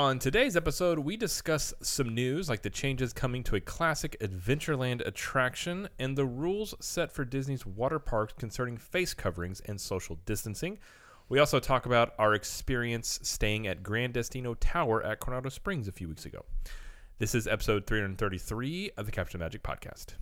On today's episode, we discuss some news like the changes coming to a classic Adventureland attraction and the rules set for Disney's water parks concerning face coverings and social distancing. We also talk about our experience staying at Gran Destino Tower at Coronado Springs a few weeks ago. This is episode 333 of the Capture Magic podcast.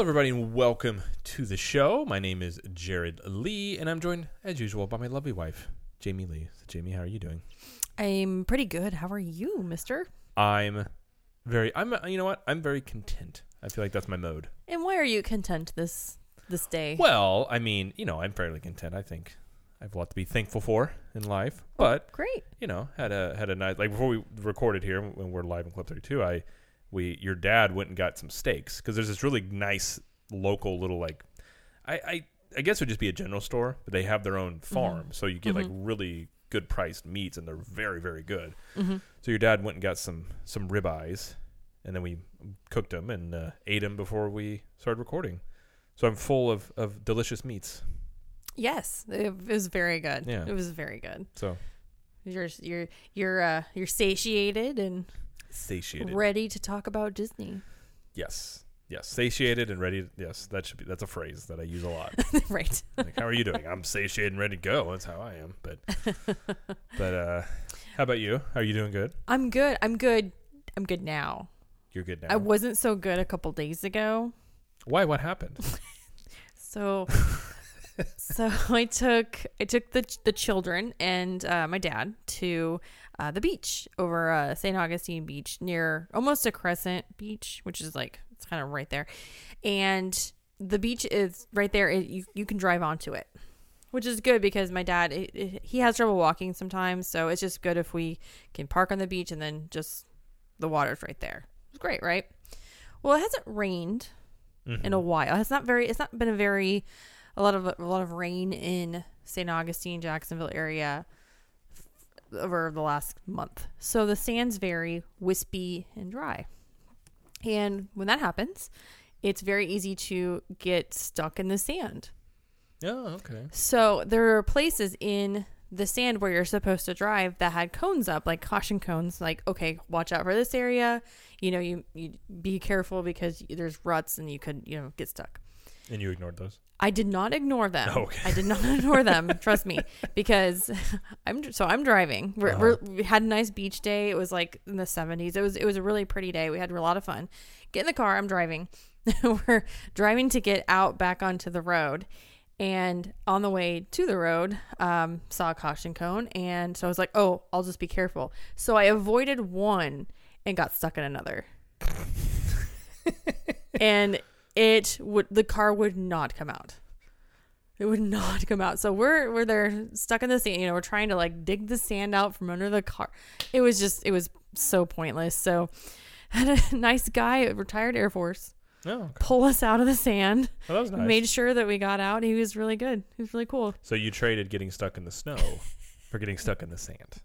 Hello, everybody, and welcome to the show. My name is Jared Lee, and I'm joined, as usual, by my lovely wife, Jamie Lee. So, Jamie, how are you doing? I'm pretty good. How are you, mister? I'm very, I'm, you know what? I'm very content. I feel like that's my mode. And why are you content this this day? Well, I mean, you know, I'm fairly content. I think I have a lot to be thankful for in life, but Great. you know, had a had a nice like before we recorded here when we're live in Club 32. I we your dad went and got some steaks because there's this really nice local little like I I, I guess it would just be a general store, but they have their own farm, so you get like really good priced meats and they're very very good. Mm-hmm. So your dad went and got some some ribeyes, and then we cooked them and uh, ate them before we started recording. So I'm full of of delicious meats. Yes, it was very good. Yeah. It was very good. So You're you're you're uh you're satiated and satiated. ready to talk about Disney. Yes. Yes. Satiated and ready. yes, that should be. That's a phrase that I use a lot. right. like, how are you doing? I'm satiated and ready to go. That's how I am. But, but uh, how about you? Are you doing good? I'm good. I'm good. I'm good now. You're good now. I wasn't so good a couple days ago. Why? What happened? So so I took I took the the children and uh, my dad to uh, the beach over uh, St. Augustine Beach near almost a Crescent Beach, which is like it's kind of right there, and the beach is right there. It, you you can drive onto it, which is good because my dad it, it- he has trouble walking sometimes, so it's just good if we can park on the beach and then just the water's right there. It's great, right? Well, it hasn't rained in a while. It's not very. It's not been a very a lot of a lot of rain in St. Augustine, Jacksonville area f- over the last month. So the sand's very wispy and dry. And when that happens, it's very easy to get stuck in the sand. Oh, okay. So there are places in the sand where you're supposed to drive that had cones up, like caution cones, like okay, watch out for this area. You know, you you be careful because there's ruts and you could you know get stuck. And you ignored those. I did not ignore them. Okay. I did not ignore them. Trust me, because I'm so I'm driving. We're, we're, we had a nice beach day. It was like in the 70s. It was it was a really pretty day. We had a lot of fun. Get in the car. I'm driving. we're driving to get out back onto the road, and on the way to the road, um, saw a caution cone, and so I was like, oh, I'll just be careful. So I avoided one and got stuck in another. and it would the car would not come out. It would not come out. So we're we're there stuck in the sand. You know, we're trying to like dig the sand out from under the car. It was just it was so pointless. So had a nice guy, retired Air Force, Oh, okay. pull us out of the sand. Well, that was nice. Made sure that we got out. He was really good. He was really cool. so you traded getting stuck in the snow for getting stuck in the sand.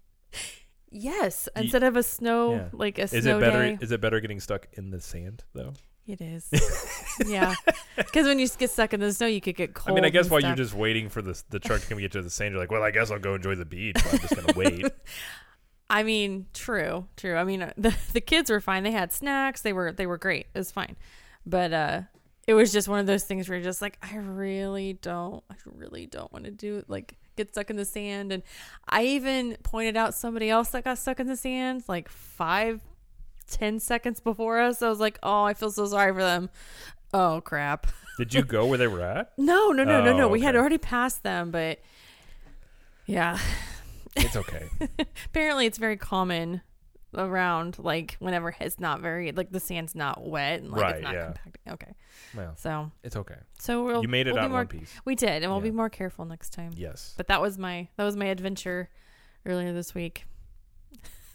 Yes, Ye- instead of a snow Yeah. like a Is snow it better? day. Is it better getting stuck in the sand though? It is. yeah, because when you get stuck in the snow, you could get cold. I mean, I guess while stuff. you're just waiting for the the truck to come get you to the sand, you're like, well, I guess I'll go enjoy the beach. I'm just gonna wait. I mean, true, true. I mean, uh, the the kids were fine. They had snacks. They were they were great. It was fine, but uh, it was just one of those things where you're just like, I really don't, I really don't want to do it. Like get stuck in the sand. And I even pointed out somebody else that got stuck in the sand like five, ten seconds before us. I was like, oh, I feel so sorry for them. Oh crap. Did you go where they were at? No, no, no, no, Oh, no. We had okay. already passed them, but yeah. It's okay. apparently it's very common around like whenever it's not very like the sand's not wet and like Right, it's not yeah. compacting. Okay. Well, So it's okay. so we'll You made it we'll out be in more, one piece. We did, and we'll be more careful next time. Yes. But that was my that was my adventure earlier this week.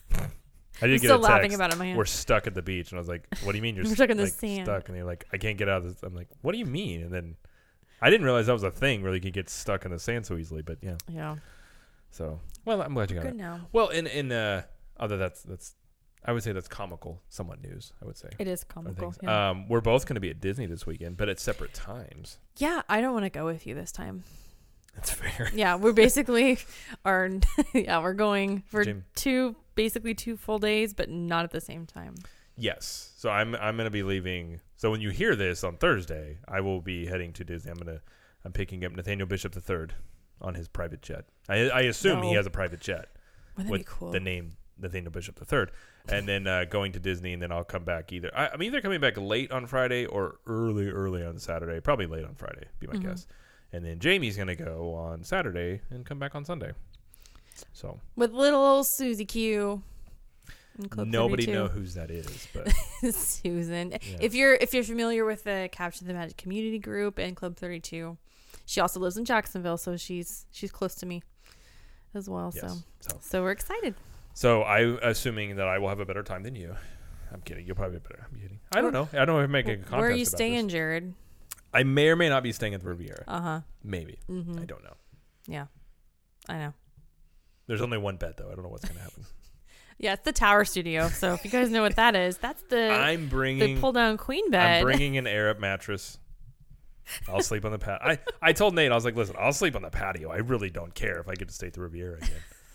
I did I'm get still a text. laughing about it in my hand. We're stuck at the beach, and I was like, "What do you mean you're We're stuck in the like, sand. Stuck, and they're like, "I can't get out of this." I'm like, "What do you mean?" And then I didn't realize that was a thing where you could get stuck in the sand so easily. But yeah, Yeah. so well, I'm glad you got Good it. now. Well, in in uh, other that's that's I would say that's comical, somewhat news. I would say. It is comical. Yeah. Um, we're both going to be at Disney this weekend, but at separate times. yeah, I don't want to go with you this time. That's fair. Yeah, we're basically are yeah, we're going for Jim- two basically two full days, but not at the same time. Yes. So I'm I'm gonna be leaving. So when you hear this on Thursday, I will be heading to Disney. I'm gonna I'm picking up Nathaniel Bishop III on his private jet. I I assume he has a private jet Wouldn't that with be cool? the name Nathaniel Bishop III, and then uh, going to Disney, and then I'll come back either. I, I'm either coming back late on Friday or early early on Saturday. Probably late on Friday, be my Mhm. guess. And then Jamie's gonna go on Saturday and come back on Sunday. So With little old Susie Q. nobody 32. know that is, but Susan. Yeah. If you're if you're familiar with the Capture the Magic community group and Club 32, she also lives in Jacksonville, so she's she's close to me as well. So yes. So so we're excited. So I assuming that I will have a better time than you. I'm kidding. You'll probably be better. I'm kidding. I don't know. I don't know if I'm making a contest Where are you staying, this. Jared? I may or may not be staying at the Riviera. Uh huh. Maybe. hmm I don't know. Yeah, I know. There's only one bed though. I don't know what's gonna happen. Yeah, it's the Tower Studio. So if you guys know what that is, that's the I'm the bringing. pull down queen bed. I'm bringing an Arab mattress. I'll sleep on the pat. I I told Nate I was like, listen, I'll sleep on the patio. I really don't care if I get to stay at the Riviera again.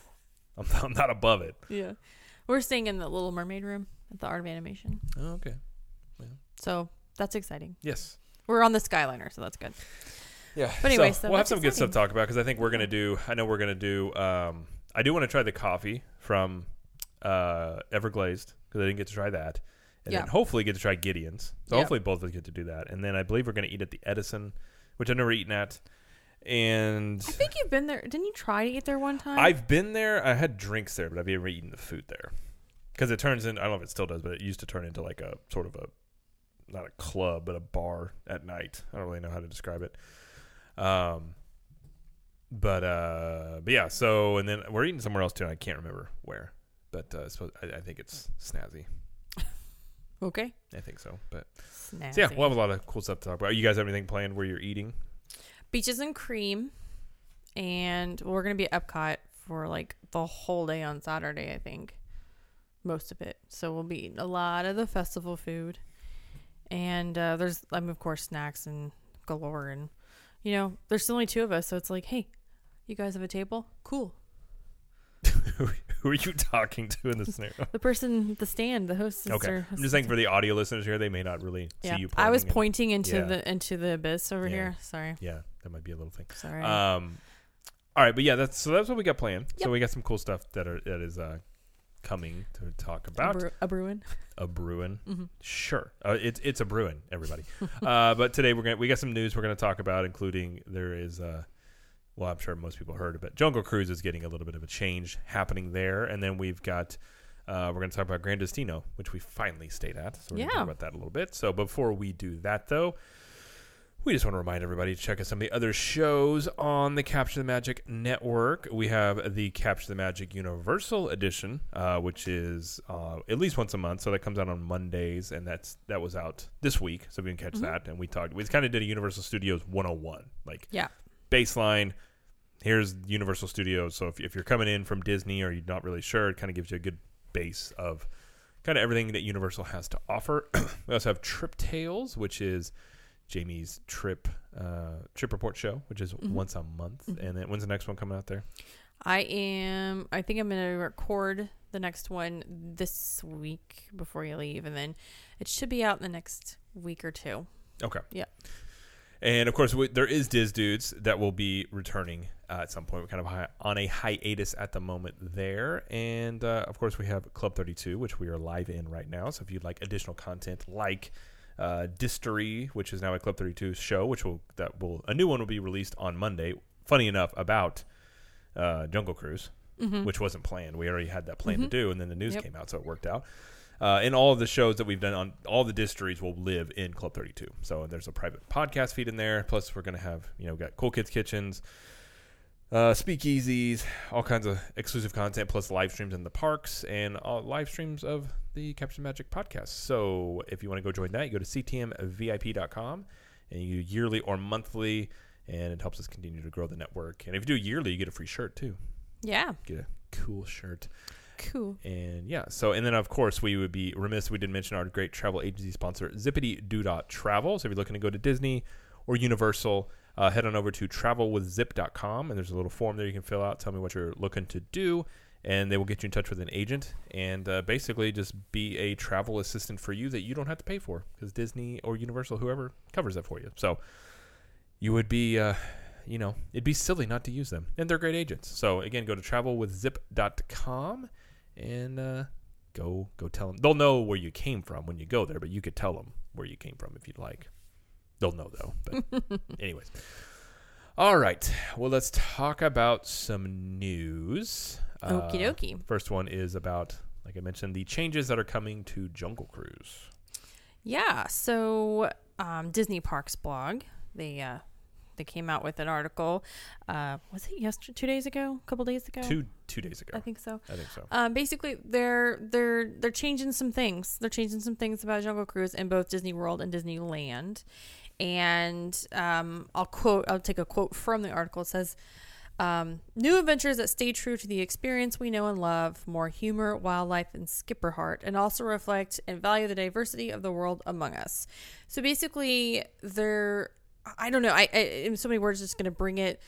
I'm I'm not above it. yeah, we're staying in the Little Mermaid room at the Art of Animation. Oh, okay. So that's exciting. Yes. We're on the Skyliner, so that's good. Yeah. But anyway, so so we'll have some good stuff to talk about because I think we're gonna do. I know we're gonna do. Um, I do want to try the coffee from uh, Everglazed because I didn't get to try that, and Yeah. then hopefully get to try Gideon's. So Yeah. hopefully both of us get to do that, and then I believe we're gonna eat at the Edison, which I've never eaten at, and I think you've been there. Didn't you try to eat there one time? I've been there. I had drinks there, but I've never eaten the food there because it turns in. I don't know if it still does, but it used to turn into like a sort of a not a club, but a bar at night. I don't really know how to describe it. Um, but uh, but yeah. So and then we're eating somewhere else too. and I can't remember where, but uh, I, I think it's snazzy. okay. I think so. But Snazzy. so yeah, we'll have a lot of cool stuff to talk about. You guys have anything planned where you're eating? Beaches and cream, and we're gonna be at Epcot for like the whole day on Saturday. I think most of it. So we'll be eating a lot of the festival food, and uh, there's I mean of course snacks and galore, and you know there's only two of us, so it's like, hey, you guys have a table? Cool. Who are you talking to in the scenario? The person at the stand, the host. Okay, I'm just saying for the audio listeners here, they may not really Yeah, see you. I was pointing and- pointing into Yeah. the into the abyss over Yeah. here. Sorry, Yeah, that might be a little thing. sorry. Um, all right, but yeah, that's so that's what we got planned. So we got some cool stuff that are that is uh coming to talk a, about a Bruin. a Bruin. hmm Sure, uh, it's it's a Bruin, everybody. uh, but today we're gonna we got some news we're gonna talk about, including there is uh, well, I'm sure most people heard of it. Jungle Cruise is getting a little bit of a change happening there, and then we've got. Uh, we're going to talk about Gran Destino, which we finally stayed at. So we're going to Yeah. talk about that a little bit. So before we do that, though, we just want to remind everybody to check out some of the other shows on the Capture the Magic network. We have the Capture the Magic Universal Edition, uh, which is uh, at least once a month. So that comes out on Mondays, and that's that was out this week. So we can catch Mhm. that. And we talked. We kind of did a Universal Studios 101, like Yeah. baseline. Here's Universal Studios. So if, if you're coming in from Disney or you're not really sure, it kind of gives you a good base of kind of everything that Universal has to offer. we also have Trip Tales, which is Jamie's trip uh, trip report show, which is Mhm. once a month. Mhm. And then when's the next one coming out there? I am. I think I'm gonna record the next one this week before you leave, and then it should be out in the next week or two. Okay. Yeah. And of course, we, there is Diz Dudes that will be returning uh, at some point. We're kind of hi- on a hiatus at the moment there. And uh, of course, we have Club 32, which we are live in right now. So if you'd like additional content like uh, Distery, which is now a Club 32 show, which will that will a new one will be released on Monday. Funny enough, about uh, Jungle Cruise, Mm-hmm. which wasn't planned. We already had that plan Mhm. to do, and then the news Yep. came out, so it worked out. Uh, and all of the shows that we've done on all the distilleries will live in Club 32. So there's a private podcast feed in there. Plus, we're going to have, you know, we've got Cool Kids Kitchens, uh, speakeasies, all kinds of exclusive content, plus live streams in the parks and uh, live streams of the Capture Magic podcast. So if you want to go join that, you go to ctmvip.com and you yearly or monthly, and it helps us continue to grow the network. And if you do yearly, you get a free shirt too. Yeah. Get a cool shirt. Cool. And yeah, so and then of course we would be remiss if we didn't mention our great travel agency sponsor, Zippity Doo Dah Travel. So if you're looking to go to Disney or Universal, uh, head on over to travelwithzip.com and there's a little form there you can fill out. Tell me what you're looking to do, and they will get you in touch with an agent and uh, basically just be a travel assistant for you that you don't have to pay for because Disney or Universal, whoever covers that for you. So you would be. Uh, you know, it'd be silly not to use them. And they're great agents. So again, go to travelwithzip.com and uh, go go tell them. They'll know where you came from when you go there, but you could tell them where you came from if you'd like. They'll know though. But anyways, all right. Well, let's talk about some news. Okie Uh, dokie. First one is about, like I mentioned, the changes that are coming to Jungle Cruise. Yeah. So um, Disney Parks blog, they uh, they came out with an article. Uh, was it yesterday? Two days ago? A couple days ago? Two two days ago, I think so. I think so. Um, basically, they're they're they're changing some things. They're changing some things about Jungle Cruise in both Disney World and Disneyland. And um, I'll quote. I'll take a quote from the article. It says, um, "New adventures that stay true to the experience we know and love. More humor, wildlife, and skipper heart, and also reflect and value the diversity of the world among us." So basically, they're. I don't know. I, I in so many words, just going to bring it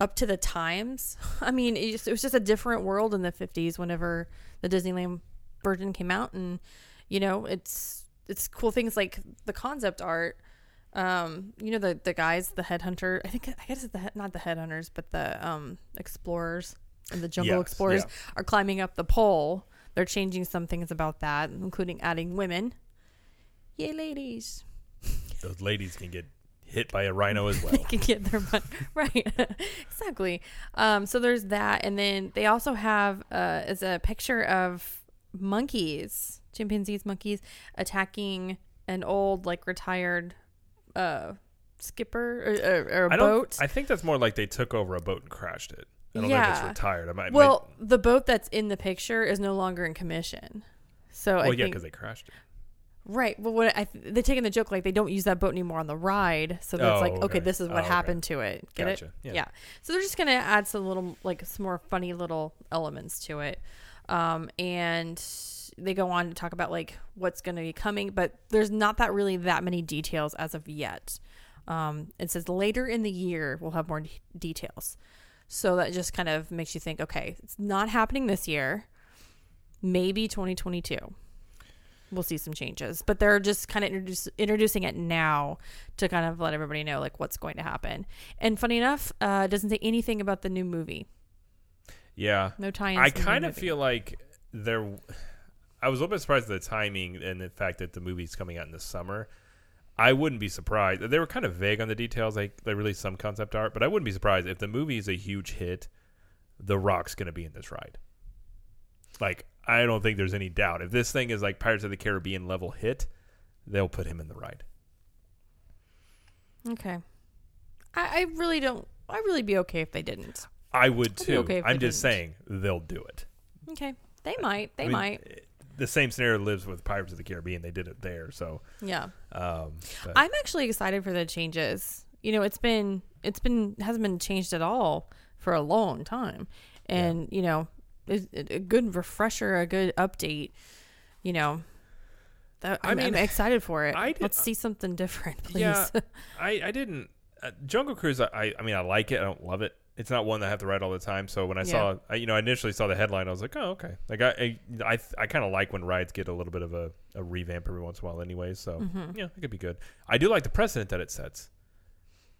up to the times. I mean, it, just, it was just a different world in the 50s whenever the Disneyland version came out and you know, it's it's cool things like the concept art um you know the the guys the headhunter i think i guess it's the head, not the headhunters but the um explorers and the jungle Yes, explorers yeah. are climbing up the pole. They're changing some things about that including adding women. Yay ladies. Those ladies can get hit by a rhino as well. they can get their money. Right. Exactly. Um so there's that. And then they also have uh is a picture of monkeys chimpanzees monkeys attacking an old like retired uh skipper or, or, or a I don't. boat I think that's more like they took over a boat and crashed it. I don't know if Yeah. it's retired. I might. well the boat that's in the picture is no longer in commission so might, i well, yeah, because they crashed it. Right. Well, what I th- they're taking the joke like they don't use that boat anymore on the ride, so that's Oh, like okay, okay. this is Oh, what okay. happened to it. Get Gotcha. it? Yeah. So they're just gonna add some little like some more funny little elements to it, um, and they go on to talk about like what's gonna be coming, but there's not that really that many details as of yet. Um, it says later in the year we'll have more de- details, so that just kind of makes you think, okay, it's not happening this year, maybe 2022 we'll see some changes but they're just kind of introduce, introducing it now to kind of let everybody know like what's going to happen. And funny enough uh it doesn't say anything about the new movie. Yeah, no tie-ins I to kind of feel like there. I was a little bit surprised at the timing and the fact that the movie's coming out in the summer. I wouldn't be surprised. They were kind of vague on the details. Like they released some concept art, but I wouldn't be surprised if the movie is a huge hit. The Rock's going to be in this ride. Like I don't think there's any doubt. If this thing is like Pirates of the Caribbean level hit, they'll put him in the ride. okay I, I really don't i'd really be okay if they didn't I would too. okay I'm just saying they'll do it. okay they might they I mean, might eh, The same scenario lives with Pirates of the Caribbean. They did it there, so yeah um, i'm actually excited for the changes you know it's been it's been hasn't been changed at all for a long time and you know a good refresher a good update you know that, I I'm, I'm excited for it I did- let's see something different please Yeah, I, I didn't. Uh, Jungle Cruise, I, I mean, I like it. I don't love it. It's not one that I have to ride all the time. So when I saw, I, you know, I initially saw the headline, I was like, oh, okay. Like, I, I, I, I kind of like when rides get a little bit of a, a revamp every once in a while, anyway. So Mm-hmm. yeah, it could be good. I do like the precedent that it sets,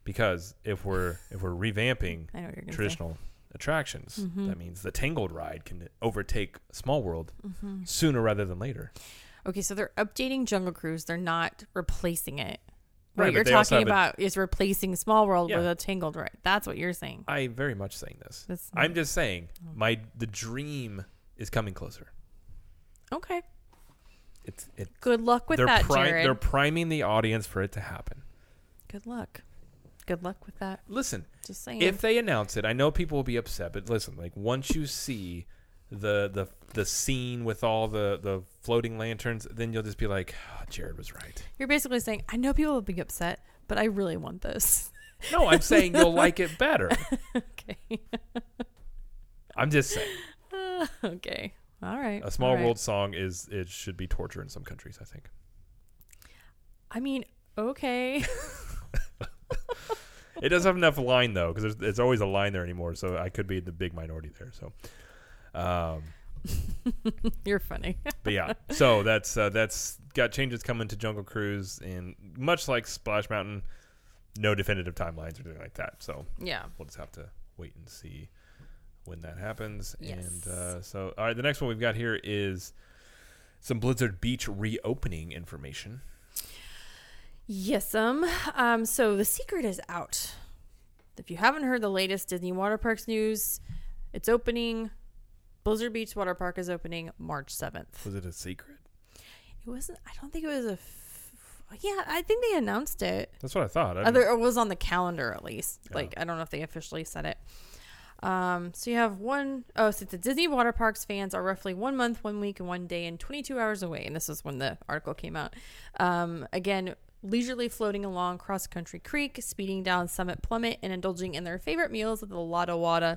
because if we're if we're revamping I know what you're gonna traditional attractions, Mhm. that means the Tangled ride can overtake Small World say. hmm sooner rather than later. Okay, so they're updating Jungle Cruise. They're not replacing it. Right, What but you're talking have a- about is replacing Small World with a Tangled right? That's what you're saying. I very much saying this. That's I'm just saying oh. my the dream is coming closer. okay. It's it. Good luck with they're that, Jared. they're priming the audience for it to happen. Good luck. Good luck with that. Listen, Just saying. if they announce it, I know people will be upset, but listen, like once you see the the the scene with all the the floating lanterns, then you'll just be like, "Ah, Jared was right. You're basically saying, I know people will be upset, but I really want this. No, I'm saying you'll like it better. okay. I'm just saying. okay. All right. A small all right. world song is it should be torture in some countries, I think. I mean, okay. It doesn't have enough line though, because there's, there's always a line there anymore. So I could be the big minority there. So, um, You're funny. but yeah, so that's uh, that's got changes coming to Jungle Cruise, and much like Splash Mountain, no definitive timelines or anything like that. So yeah. we'll just have to wait and see when that happens. Yes. And uh, so, all right, the next one we've got here is some Blizzard Beach reopening information. Yes, um, um, so the secret is out. If you haven't heard the latest Disney Water Parks news, it's opening. Blizzard Beach Water Park is opening March 7th. Was it a secret? It wasn't, I don't think it was a, f- yeah, I think they announced it. That's what I thought. I Other, it was on the calendar at least. Yeah. Like, I don't know if they officially said it. Um, so you have one, oh, so the Disney Water Parks fans are roughly one month, one week, and one day, and 22 hours away. And this is when the article came out. Um, again, leisurely floating along Cross Country Creek, speeding down Summit Plummet, and indulging in their favorite meals at the Wada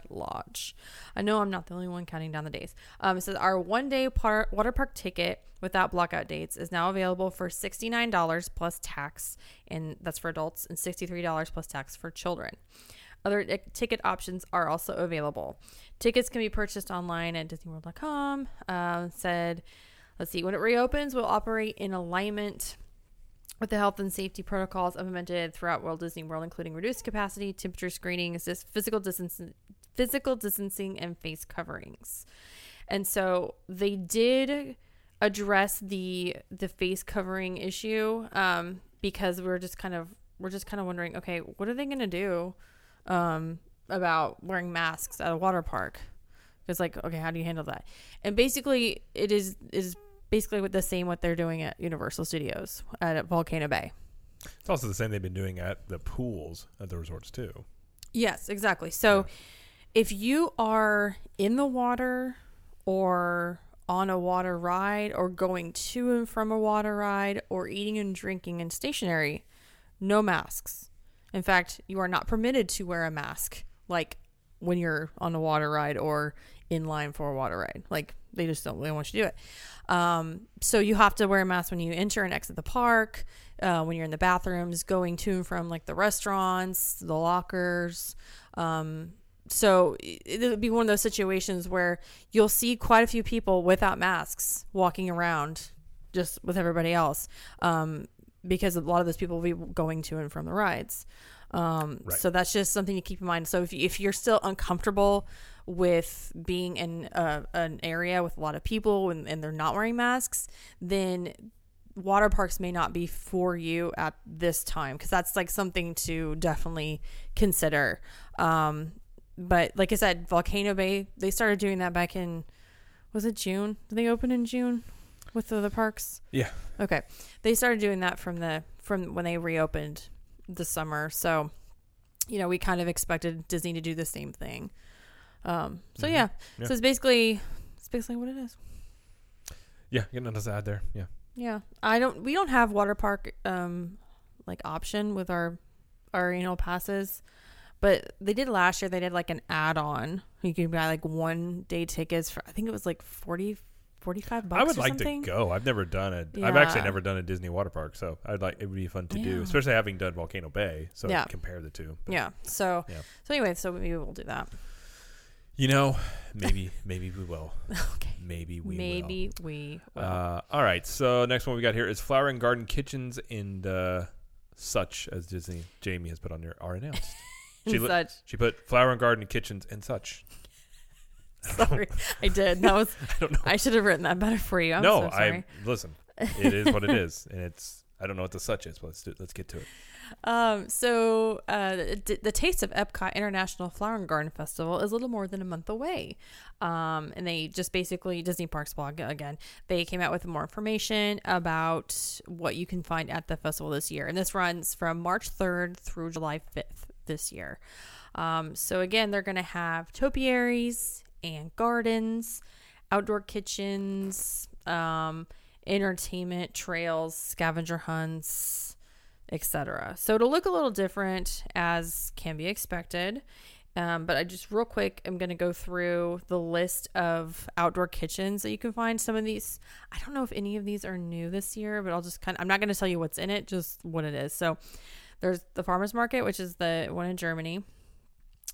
Lodge. I know I'm not the only one counting down the days. Um, it says our one day par- water park ticket without blockout dates is now available for $69 plus tax, and that's for adults, and $63 plus tax for children. Other i- ticket options are also available. Tickets can be purchased online at DisneyWorld.com. Uh, said, let's see, when it reopens, we'll operate in alignment with the health and safety protocols implemented throughout Walt Disney World, including reduced capacity, temperature screening, dis- physical distancing, physical distancing, and face coverings. And so they did address the the face covering issue um, because we're just kind of we're just kind of wondering, okay, what are they going to do um, about wearing masks at a water park? It's like, okay, how do you handle that? And basically, it is is basically with the same what they're doing at Universal Studios at Volcano Bay. It's also the same they've been doing at the pools at the resorts too. Yes, exactly. So if you are in the water or on a water ride or going to and from a water ride or eating and drinking and stationary, no masks. In fact, you are not permitted to wear a mask like when you're on a water ride or in line for a water ride. Like they just don't really want you to do it. Um, so you have to wear a mask when you enter and exit the park, uh, when you're in the bathrooms, going to and from like the restaurants, the lockers. Um, so it it would be one of those situations where you'll see quite a few people without masks walking around just with everybody else um, because a lot of those people will be going to and from the rides. Um, Right. So that's just something to keep in mind. So if, if you're still uncomfortable with being in uh, an area with a lot of people and, and they're not wearing masks, then water parks may not be for you at this time because that's like something to definitely consider. Um, but like I said, Volcano Bay, they started doing that back in, was it June? Did they open in June with the, the parks? Yeah. Okay. They started doing that from the, from when they reopened the summer. So, you know, we kind of expected Disney to do the same thing. Um, so Mhm. yeah. Yeah. So it's basically, it's basically what it is. Yeah, getting nothing to add there. Yeah. Yeah, I don't. We don't have water park um like option with our our annual passes, but they did last year. They did like an add on. You could buy like one day tickets for. I think it was like 40, 45 bucks. I would or like something. to go. I've never done it. I've actually never done a Disney water park, so I'd like it would be fun to do, especially having done Volcano Bay. So Yeah. compare the two. But, Yeah. So Yeah. so anyway, so maybe we'll do that. You know, maybe maybe we will. Okay. Maybe we will. maybe we will. Uh, all right. So next one we got here is Flower and Garden Kitchens and uh, such as Disney Jamie has put on there are announced. she li- such. She put Flower and Garden Kitchens and such. Sorry, I did. That was. I don't know. I should have written that better for you. I'm no, so sorry. I listen. It is what it is, and it's I don't know what the such is, but let's do, let's get to it. Um, so uh, the, the Taste of Epcot International Flower and Garden Festival is a little more than a month away. Um, and they just basically Disney Parks blog again. They came out with more information about what you can find at the festival this year, and this runs from March 3rd through July 5th this year. Um, so again, they're going to have topiaries and gardens, outdoor kitchens, um, entertainment trails, scavenger hunts, etc. So it'll look a little different as can be expected. Um, but I just real quick, I'm going to go through the list of outdoor kitchens that you can find. Some of these, I don't know if any of these are new this year, but I'll just kind of, I'm not going to tell you what's in it, just what it is. So there's the farmers market, which is the one in Germany,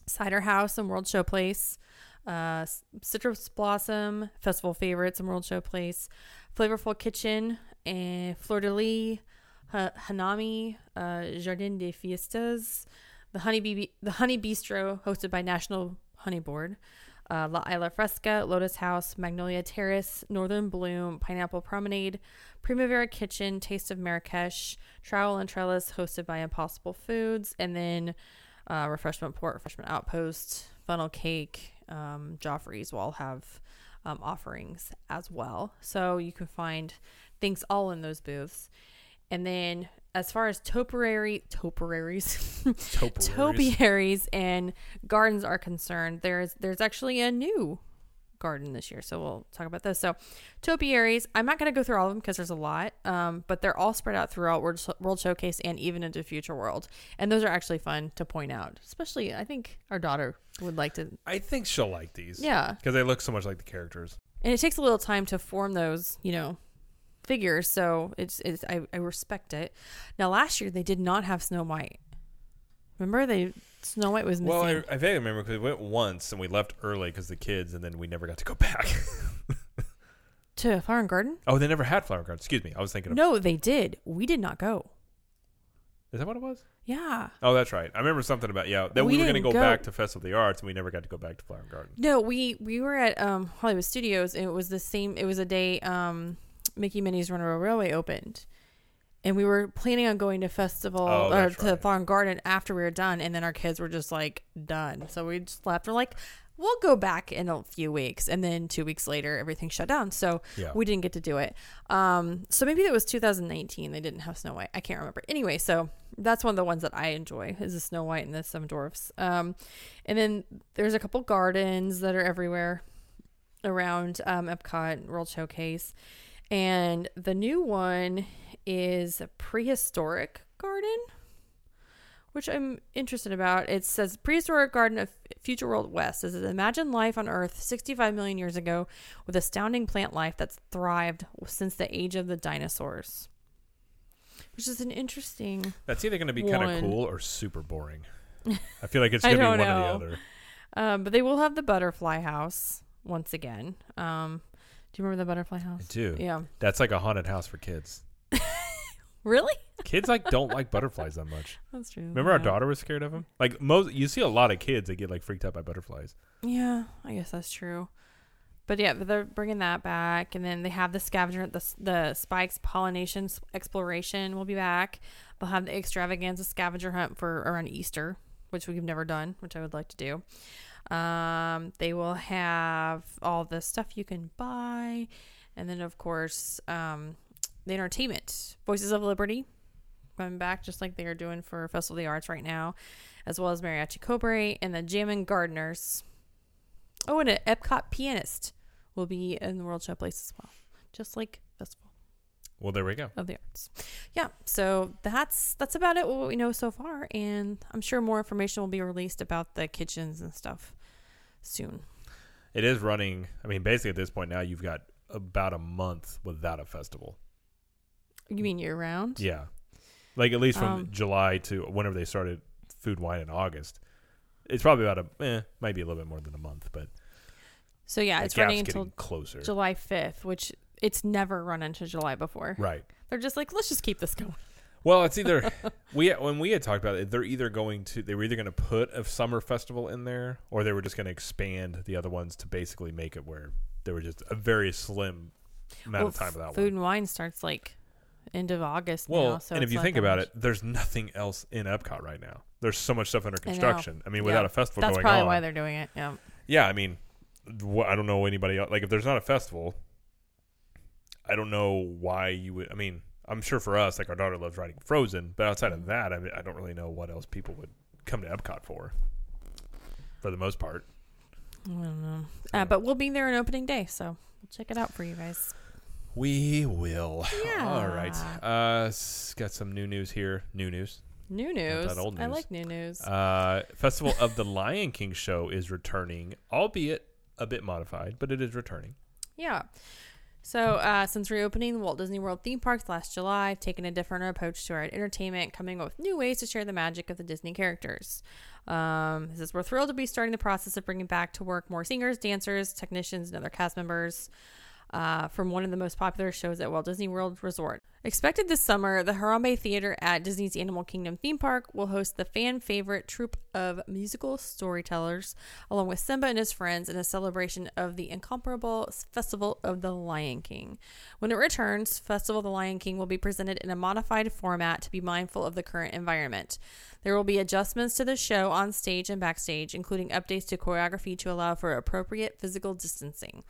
cider house and World Show Place, uh, citrus blossom festival favorites and World Show Place, flavorful kitchen and fleur de lis, ha- hanami, uh, jardin de fiestas, the honey bee, the honey bistro hosted by National Honey Board. Uh, La Isla Fresca, Lotus House, Magnolia Terrace, Northern Bloom, Pineapple Promenade, Primavera Kitchen, Taste of Marrakesh, Trowel and Trellis, hosted by Impossible Foods, and then uh, Refreshment Port, Refreshment Outpost, Funnel Cake, um, Joffrey's will have um, offerings as well. So you can find things all in those booths. And then as far as topiary topiaries Topiaries. topiaries and gardens are concerned, there's there's actually a new garden this year. So we'll talk about those. So topiaries, I'm not going to go through all of them because there's a lot, um, but they're all spread out throughout World, World Showcase and even into Future World. And those are actually fun to point out. Especially, I think our daughter would like to. I think she'll like these. Yeah, Because they look so much like the characters. and it takes a little time to form those, you know, figures. So it's, it's I, I respect it. Now, last year they did not have Snow White. Remember, they Snow White was missing. Well, I, I vaguely remember because we went once and we left early because the kids, and then we never got to go back. to Flower and Garden? oh, they never had flower garden. Excuse me. I was thinking of. No, they did. We did not go. Is that what it was? Yeah. Oh, that's right. I remember something about yeah. Then we, We were going to didn't go, go- back to Festival of the Arts, and we never got to go back to Flower Garden. No, we we were at um Hollywood Studios and it was the same it was a day um Mickey Minnie's Runaway Railway opened. And we were planning on going to festival Oh, or to right. Farm Garden after we were done and then our kids were just like done. So we just left. We're like, we'll go back in a few weeks and then 2 weeks later everything shut down. So Yeah. we didn't get to do it. Um so maybe it was 2019 they didn't have Snow White. I can't remember. Anyway, so that's one of the ones that I enjoy is the Snow White and the Seven Dwarfs. Um and then there's a couple gardens that are everywhere around um, Epcot World Showcase. And the new one is a prehistoric garden, which I'm interested about. It says prehistoric garden of Future World West. This is imagine life on Earth 65 million years ago with astounding plant life that's thrived since the age of the dinosaurs. Which is an interesting. That's either going to be kind of cool or super boring. I feel like it's going to be one don't or the other. Um, but they will have the butterfly house once again. Um, do you remember the butterfly house? I do. Yeah. That's like a haunted house for kids. Really? Kids like don't like butterflies that much. That's true. Remember our daughter was scared of them? Like most, you see a lot of kids that get like freaked out by butterflies. Yeah, I guess that's true. But yeah, but they're bringing that back, and then they have the scavenger, the the spikes pollination exploration will be back. They'll have the extravaganza scavenger hunt for around Easter, which we've never done, which I would like to do. Um, they will have all the stuff you can buy, and then of course, um, the entertainment, Voices of Liberty, coming back just like they are doing for Festival of the Arts right now, as well as Mariachi Cobre and the Jammin' Gardeners. Oh, and an Epcot pianist will be in the World Show Place as well, just like Festival Well, there we go. of the Arts. Yeah, so that's that's about it. What we know so far, and I'm sure more information will be released about the kitchens and stuff soon. It is running. I mean, basically at this point now, you've got about a month without a festival. You mean year round? Yeah, like at least from Um, July to whenever they started Food Wine in August. It's probably about a eh, might be a little bit more than a month, but So yeah, it's running until closer. July 5th, which it's never run into July before. Right. They're just like, let's just keep this going. Well, it's either we when we had talked about it, they're either going to they were either going to put a summer festival in there, or they were just going to expand the other ones to basically make it where there were just a very slim amount of time without Food one. and wine starts like end of August Well, now. So and if you think about much. it, there's nothing else in Epcot right now. There's so much stuff under construction. I, mean, Yeah. without a festival that's going probably on. why they're doing it. Yeah. yeah, I mean, wh- I don't know anybody else. Like, if there's not a festival, I don't know why you would. I mean, I'm sure for us, like our daughter loves riding Frozen, but outside of that, I, mean, I don't really know what else people would come to Epcot for. For the most part, I don't know. Uh, but we'll be there on opening day, so we'll check it out for you guys. we will. Yeah. All right. Uh, s- got some new news here. New news. New news. that news. old I news. like new news. Uh, Festival of the Lion King show is returning, albeit a bit modified, but it is returning. Yeah. So, uh, since reopening the Walt Disney World theme parks last July, I've taken a different approach to our entertainment, coming up with new ways to share the magic of the Disney characters. Um, this is we're thrilled to be starting the process of bringing back to work more singers, dancers, technicians, and other cast members. Uh, from one of the most popular shows at Walt Disney World Resort. Expected this summer, the Harambe Theater at Disney's Animal Kingdom theme park will host the fan favorite troupe of musical storytellers, along with Simba and his friends, in a celebration of the incomparable Festival of the Lion King. When it returns, Festival of the Lion King will be presented in a modified format to be mindful of the current environment. There will be adjustments to the show on stage and backstage, including updates to choreography to allow for appropriate physical distancing.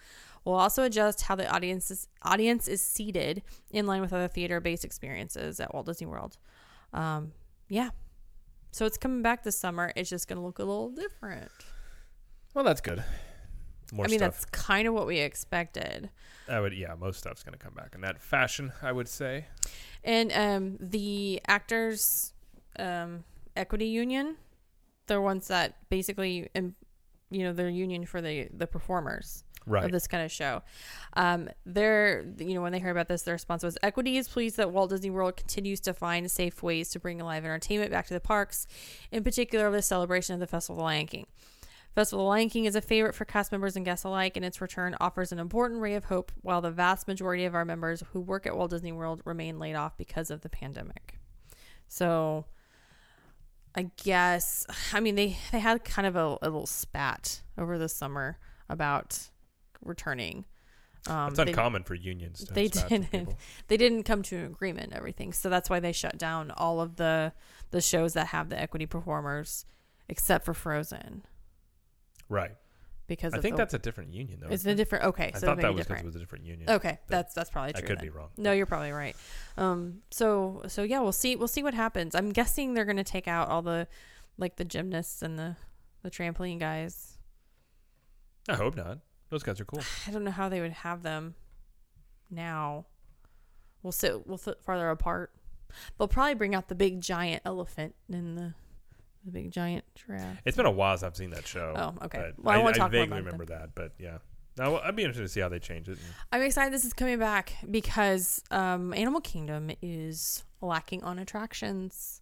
We'll also adjust how the audience is, audience is seated in line with other theater-based experiences at Walt Disney World. Um, yeah, so it's coming back this summer. It's just going to look a little different. Well, that's good. More I mean, stuff. that's kind of what we expected. I would, yeah, most stuff's going to come back in that fashion, I would say. And um, the actors um, equity union, they're ones that basically, um, you know, their union for the the performers. Right. of this kind of show. Um, they're, you know, when they heard about this, their response was Equity is pleased that Walt Disney World continues to find safe ways to bring live entertainment back to the parks, in particular the celebration of the Festival of the Lion King. Festival of the Lion King is a favorite for cast members and guests alike, and its return offers an important ray of hope while the vast majority of our members who work at Walt Disney World remain laid off because of the pandemic. So, I guess, I mean, they, they had kind of a, a little spat over the summer about returning. Um, it's they- uncommon for unions to they didn't. they didn't come to an agreement and everything. So that's why they shut down all of the the shows that have the equity performers except for Frozen Right. because I think the, that's a different union, though. it's a different okay, I so thought that was because it was a different union. Okay, that's that's probably true. I could then. be wrong. No, you're probably right. Um so so yeah, we'll see we'll see what happens. I'm guessing they're going to take out all the like the gymnasts and the the trampoline guys. I hope not. Those guys are cool. I don't know how they would have them now. We'll sit we'll sit farther apart. They'll probably bring out the big giant elephant and the the big giant giraffe. It's been a while since I've seen that show. Oh, okay. Well, I I, won't I talk more vaguely remember that, but yeah. Now I'd be interested to see how they change it. I'm excited this is coming back because um, Animal Kingdom is lacking on attractions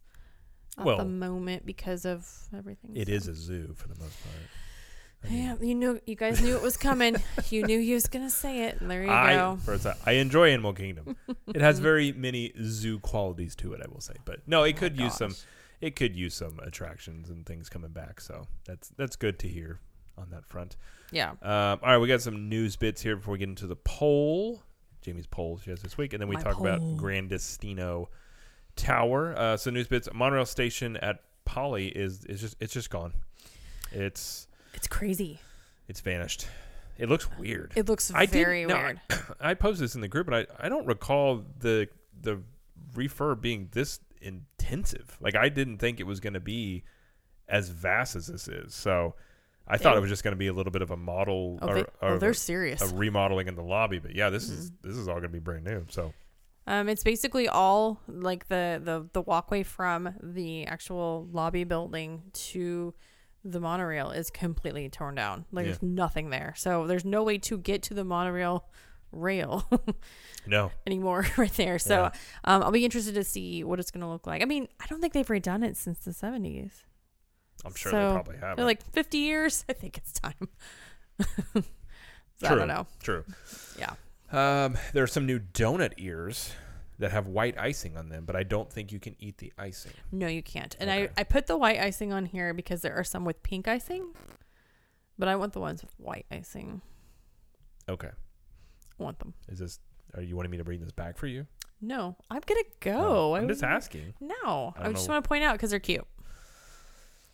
at Well, the moment because of everything. It so- is a zoo for the most part. Yeah, you knew you guys knew it was coming. you knew he was gonna say it, and there you I go. first I, enjoy Animal Kingdom. it has very many zoo qualities to it, I will say. But no, it Oh could use some it could use some attractions and things coming back. So that's that's good to hear on that front. Yeah. Um, all right, we got some news bits here before we get into the poll. Jamie's poll she has this week, and then we My talk about. Gran Destino Tower. Uh, so news bits: Monorail station at Poly is is just it's just gone. It's It's crazy. it's vanished. It looks weird. It looks I did- very no, weird. I posted this in the group, but I, I don't recall the the refurb being this intensive. Like I didn't think it was going to be as vast as this is. So I thought it was just going to be a little bit of a model Oh, or, they, or oh they're serious. a remodeling in the lobby. But yeah, this is Mm-hmm. this is all going to be brand new. So Um, it's basically all like the, the the walkway from the actual lobby building to the monorail is completely torn down. Like Yeah. there's nothing there, so there's no way to get to the monorail rail no, anymore right there. So Yeah. um, I'll be interested to see what it's going to look like. I mean, I don't think they've redone it since the 70s. I'm sure So, they probably have. They're like 50 years. I think it's time. so I don't know. True. Yeah. Um, there are some new donut ears that have white icing on them, but I don't think you can eat the icing. No, you can't. And Okay. I, I put the white icing on here because there are some with pink icing, but I want the ones with white icing. Okay. I want them. Is this? Are you wanting me to bring this back for you? No, I'm gonna go. I'm I just asking. No, I I, just know. want to point out because they're cute.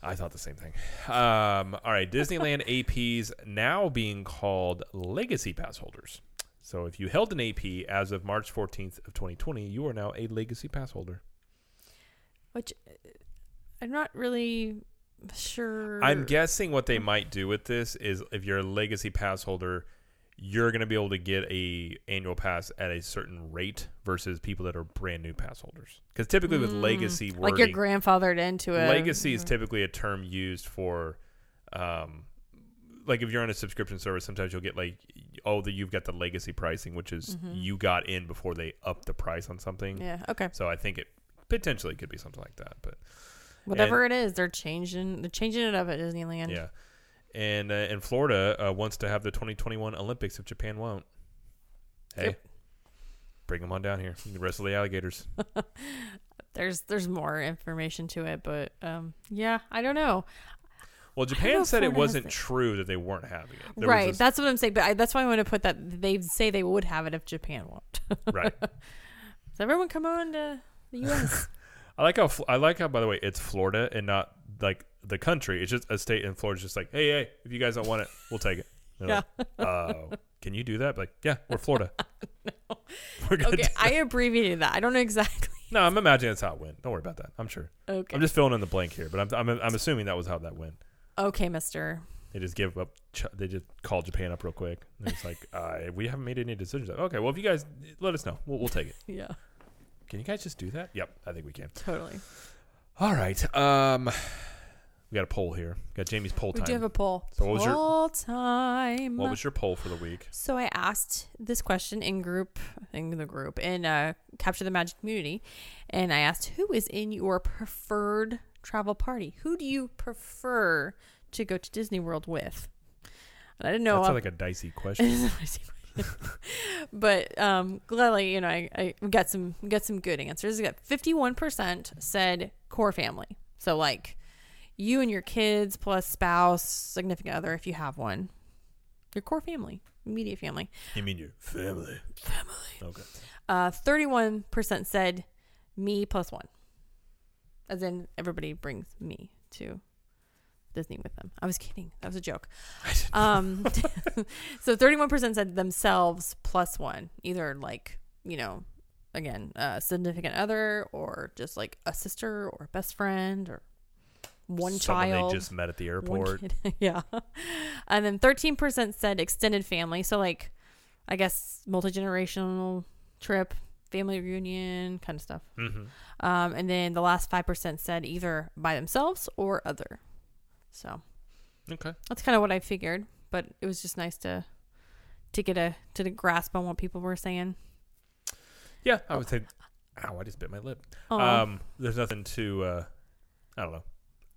I thought the same thing. Um, all right, Disneyland APs now being called Legacy Pass holders. So if you held an AP as of March 14th of 2020, you are now a Legacy Pass holder. Which uh, I'm not really sure. I'm guessing what they might do with this is if you're a Legacy Pass holder, you're going to be able to get a annual pass at a certain rate versus people that are brand new pass holders. Because typically with Mm, Legacy like you're grandfathered into it. legacy is typically a term used for um like if you're on a subscription service sometimes you'll get like oh the, you've got the legacy pricing which is Mhm. you got in before they up the price on something Yeah. Okay. so i think it potentially could be something like that but Whatever it is, they're changing. They're changing it up at Disneyland. yeah and uh, and florida uh, wants to have the 2021 olympics if japan won't hey Yep. bring them on down here the rest of the alligators There's there's more information to it, but um, yeah, I don't know. Well japan said it wasn't it. true that they weren't having it There right. this- That's what I'm saying. But I, that's why I want to put that they say they would have it if Japan won't. right So everyone come on to the U.S. I like how I like how by the way it's Florida and not like the country. It's just a state, and Florida's just like, hey, hey, if you guys don't want it, we'll take it. Yeah. like, uh, can you do that? Like, yeah, we're Florida. We're gonna Okay. I abbreviated that. I don't know exactly. no, I'm imagining that's how it went. Don't worry about that. I'm sure. Okay. I'm just filling in the blank here, but I'm I'm, I'm assuming that was how that went. Okay, Mister. They just give up. They just call Japan up real quick. And it's like, uh, we haven't made any decisions. Okay, well, if you guys let us know, we'll, we'll take it. Yeah. Can you guys just do that? Yep, I think we can. Totally. All right. Um, we got a poll here. We Got Jamie's poll time. We do have a poll. So what was your- poll time. what was your poll for the week? So I asked this question in group, in the group, in uh, Capture the Magic community, and I asked who is in your preferred travel party? Who do you prefer to go to Disney World with? And I didn't know. That's like a dicey question. but um, gladly, you know, I, I got some got some good answers. I got fifty one percent said core family, so like you and your kids plus spouse, significant other if you have one, your core family, immediate family. you mean your family? Family. Okay. Uh, thirty one percent said me plus one, as in everybody brings me to Disney with them. I was kidding. That was a joke. Um, so 31% said themselves plus one, either like, you know, again, a significant other or just like a sister or a best friend or one child. Someone child. they just met at the airport. yeah. And then 13% said extended family. So, like, I guess multi generational trip, family reunion kind of stuff. hmm Um, and then the last 5% said either by themselves or other. So Okay. that's kind of what I figured, but it was just nice to to get a to the grasp on what people were saying. Yeah, I would say. Ow! I just bit my lip. Um, there's nothing to Uh, I don't know.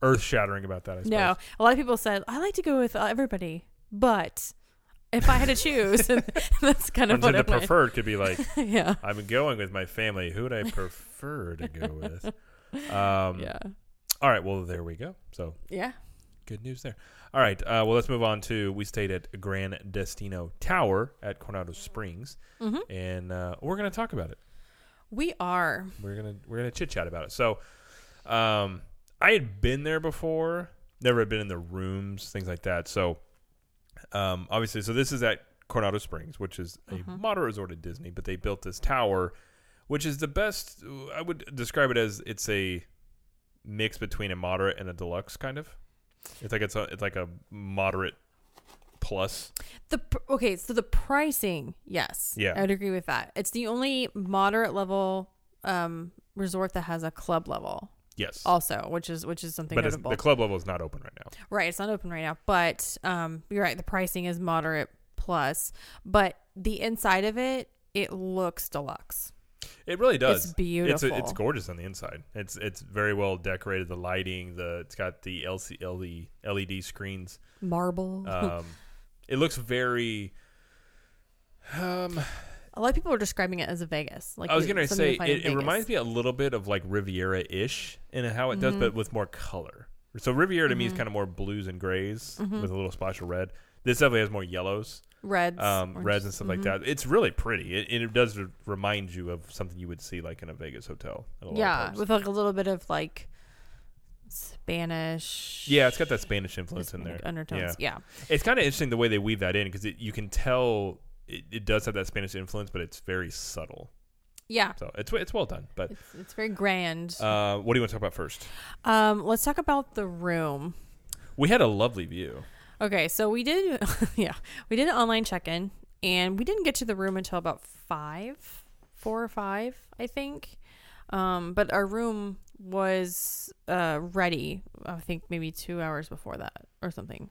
Earth shattering about that. I suppose. no, a lot of people said I like to go with everybody, but if I had to choose, that's kind of what the preferred could be like yeah, I'm going with my family. Who would I prefer to go with? Um, yeah, All right. Well, there we go. So yeah. good news there. All right. Uh, well, let's move on to. We stayed at Gran Destino Tower at Coronado Springs, hmm and uh, we're gonna talk about it. We are. we're gonna we're gonna chit chat about it. So, um, I had been there before, never had been in the rooms, things like that. So, um, obviously, so this is at Coronado Springs, which is a Mhm. moderate resort at Disney, but they built this tower, which is the best. I would describe it as it's a mix between a moderate and a deluxe kind of. It's like it's a it's like a moderate plus. The pr- okay, so the pricing, yes, Yeah. I would agree with that. It's the only moderate level um resort that has a club level Yes. also, which is which is something but notable. the club level is not open right now. Right, it's not open right now, but um, you're right. The pricing is moderate plus, but the inside of it, it looks deluxe. It really does. It's beautiful. It's it's gorgeous on the inside. It's it's very well decorated. The lighting, the it's got the LC, LED, LED screens. Marble. Um, it looks very. Um, a lot of people are describing it as a Vegas. Like I was something you say find in it, it Vegas. reminds me a little bit of like Riviera ish in how it does, Mhm. but with more color. So Riviera to me is Mhm. kind of more blues and grays Mhm. with a little splash of red. This definitely has more yellows. Reds, um, reds and stuff like that. It's really pretty. It, it does re- remind you of something you would see like in a Vegas hotel. a lot of Yeah, with like a little bit of like Spanish. yeah, it's got that Spanish influence in there. Undertones. Yeah. It's kind of interesting the way they weave that in because you can tell it, it does have that Spanish influence, but it's very subtle. Yeah. So it's it's well done. But It's, it's very grand. uh, what do you want to talk about first? Um, let's talk about the room. We had a lovely view. Okay, so we did, yeah, we did an online check-in, and we didn't get to the room until about five, four or five, I think. Um, but our room was uh ready. I think maybe two hours before that or something.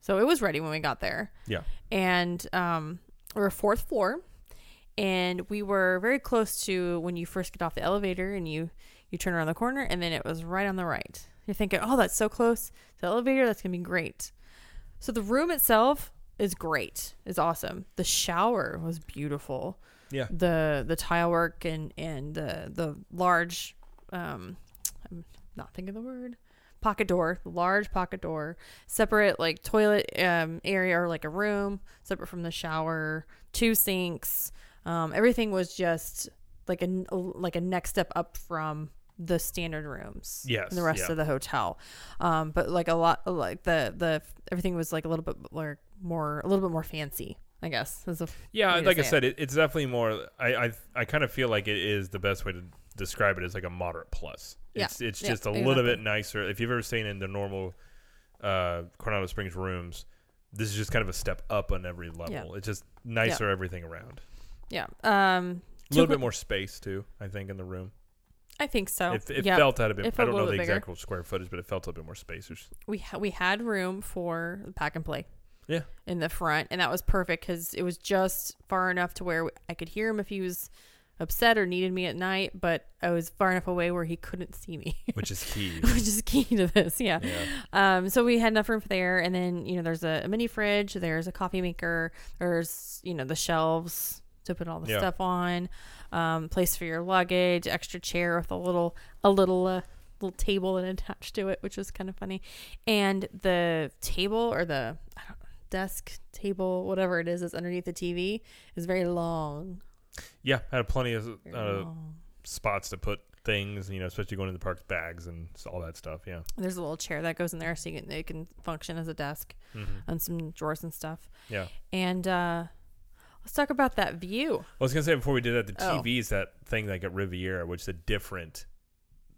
So it was ready when we got there. Yeah. And um, we we're fourth floor, and we were very close to when you first get off the elevator and you you turn around the corner, and then it was right on the right. You're thinking, oh, that's so close to the elevator. That's gonna be great. So the room itself is great. Is awesome. The shower was beautiful. Yeah. The the tile work and and the the large um I'm not thinking of the word pocket door, large pocket door, separate like toilet um area or like a room, separate from the shower, two sinks. Um everything was just like a like a next step up from the standard rooms Yes, and the rest yeah. of the hotel um but like a lot like the the everything was like a little bit more more a little bit more fancy i guess a Yeah, like I say it. said, it, it's definitely more. I I, I kind of feel like it is the best way to describe it as like a moderate plus. Yeah, It's it's yeah, just a little bit nicer. If you've ever stayed in the normal uh, Coronado Springs rooms, this is just kind of a step up on every level. It's just nicer everything around. yeah um A little bit more space too, I think, in the room. i think so it it yeah felt had a bit. it I don't know the bigger. exact square footage, but it felt a bit more spacious. we ha- we had room for pack and play Yeah. in the front and that was perfect because it was just far enough to where i could hear him if he was upset or needed me at night but i was far enough away where he couldn't see me which is key. which is key to this yeah yeah. Um, so we had enough room for there, and then you know there's a, a mini fridge, there's a coffee maker, there's you know the shelves to put all the Yeah. stuff on, um, place for your luggage, extra chair with a little a little uh, little table and attached to it, which was kind of funny, and the table or the I don't know, desk table whatever it is that's underneath the TV is very long. Yeah, had plenty of uh, spots to put things, you know, especially going to the parks, bags and all that stuff. Yeah. There's a little chair that goes in there so you can, it can function as a desk hmm and some drawers and stuff. Yeah. And uh, let's talk about that view. I was gonna say before we did that, the Oh. TV is that thing like at Riviera, which is a different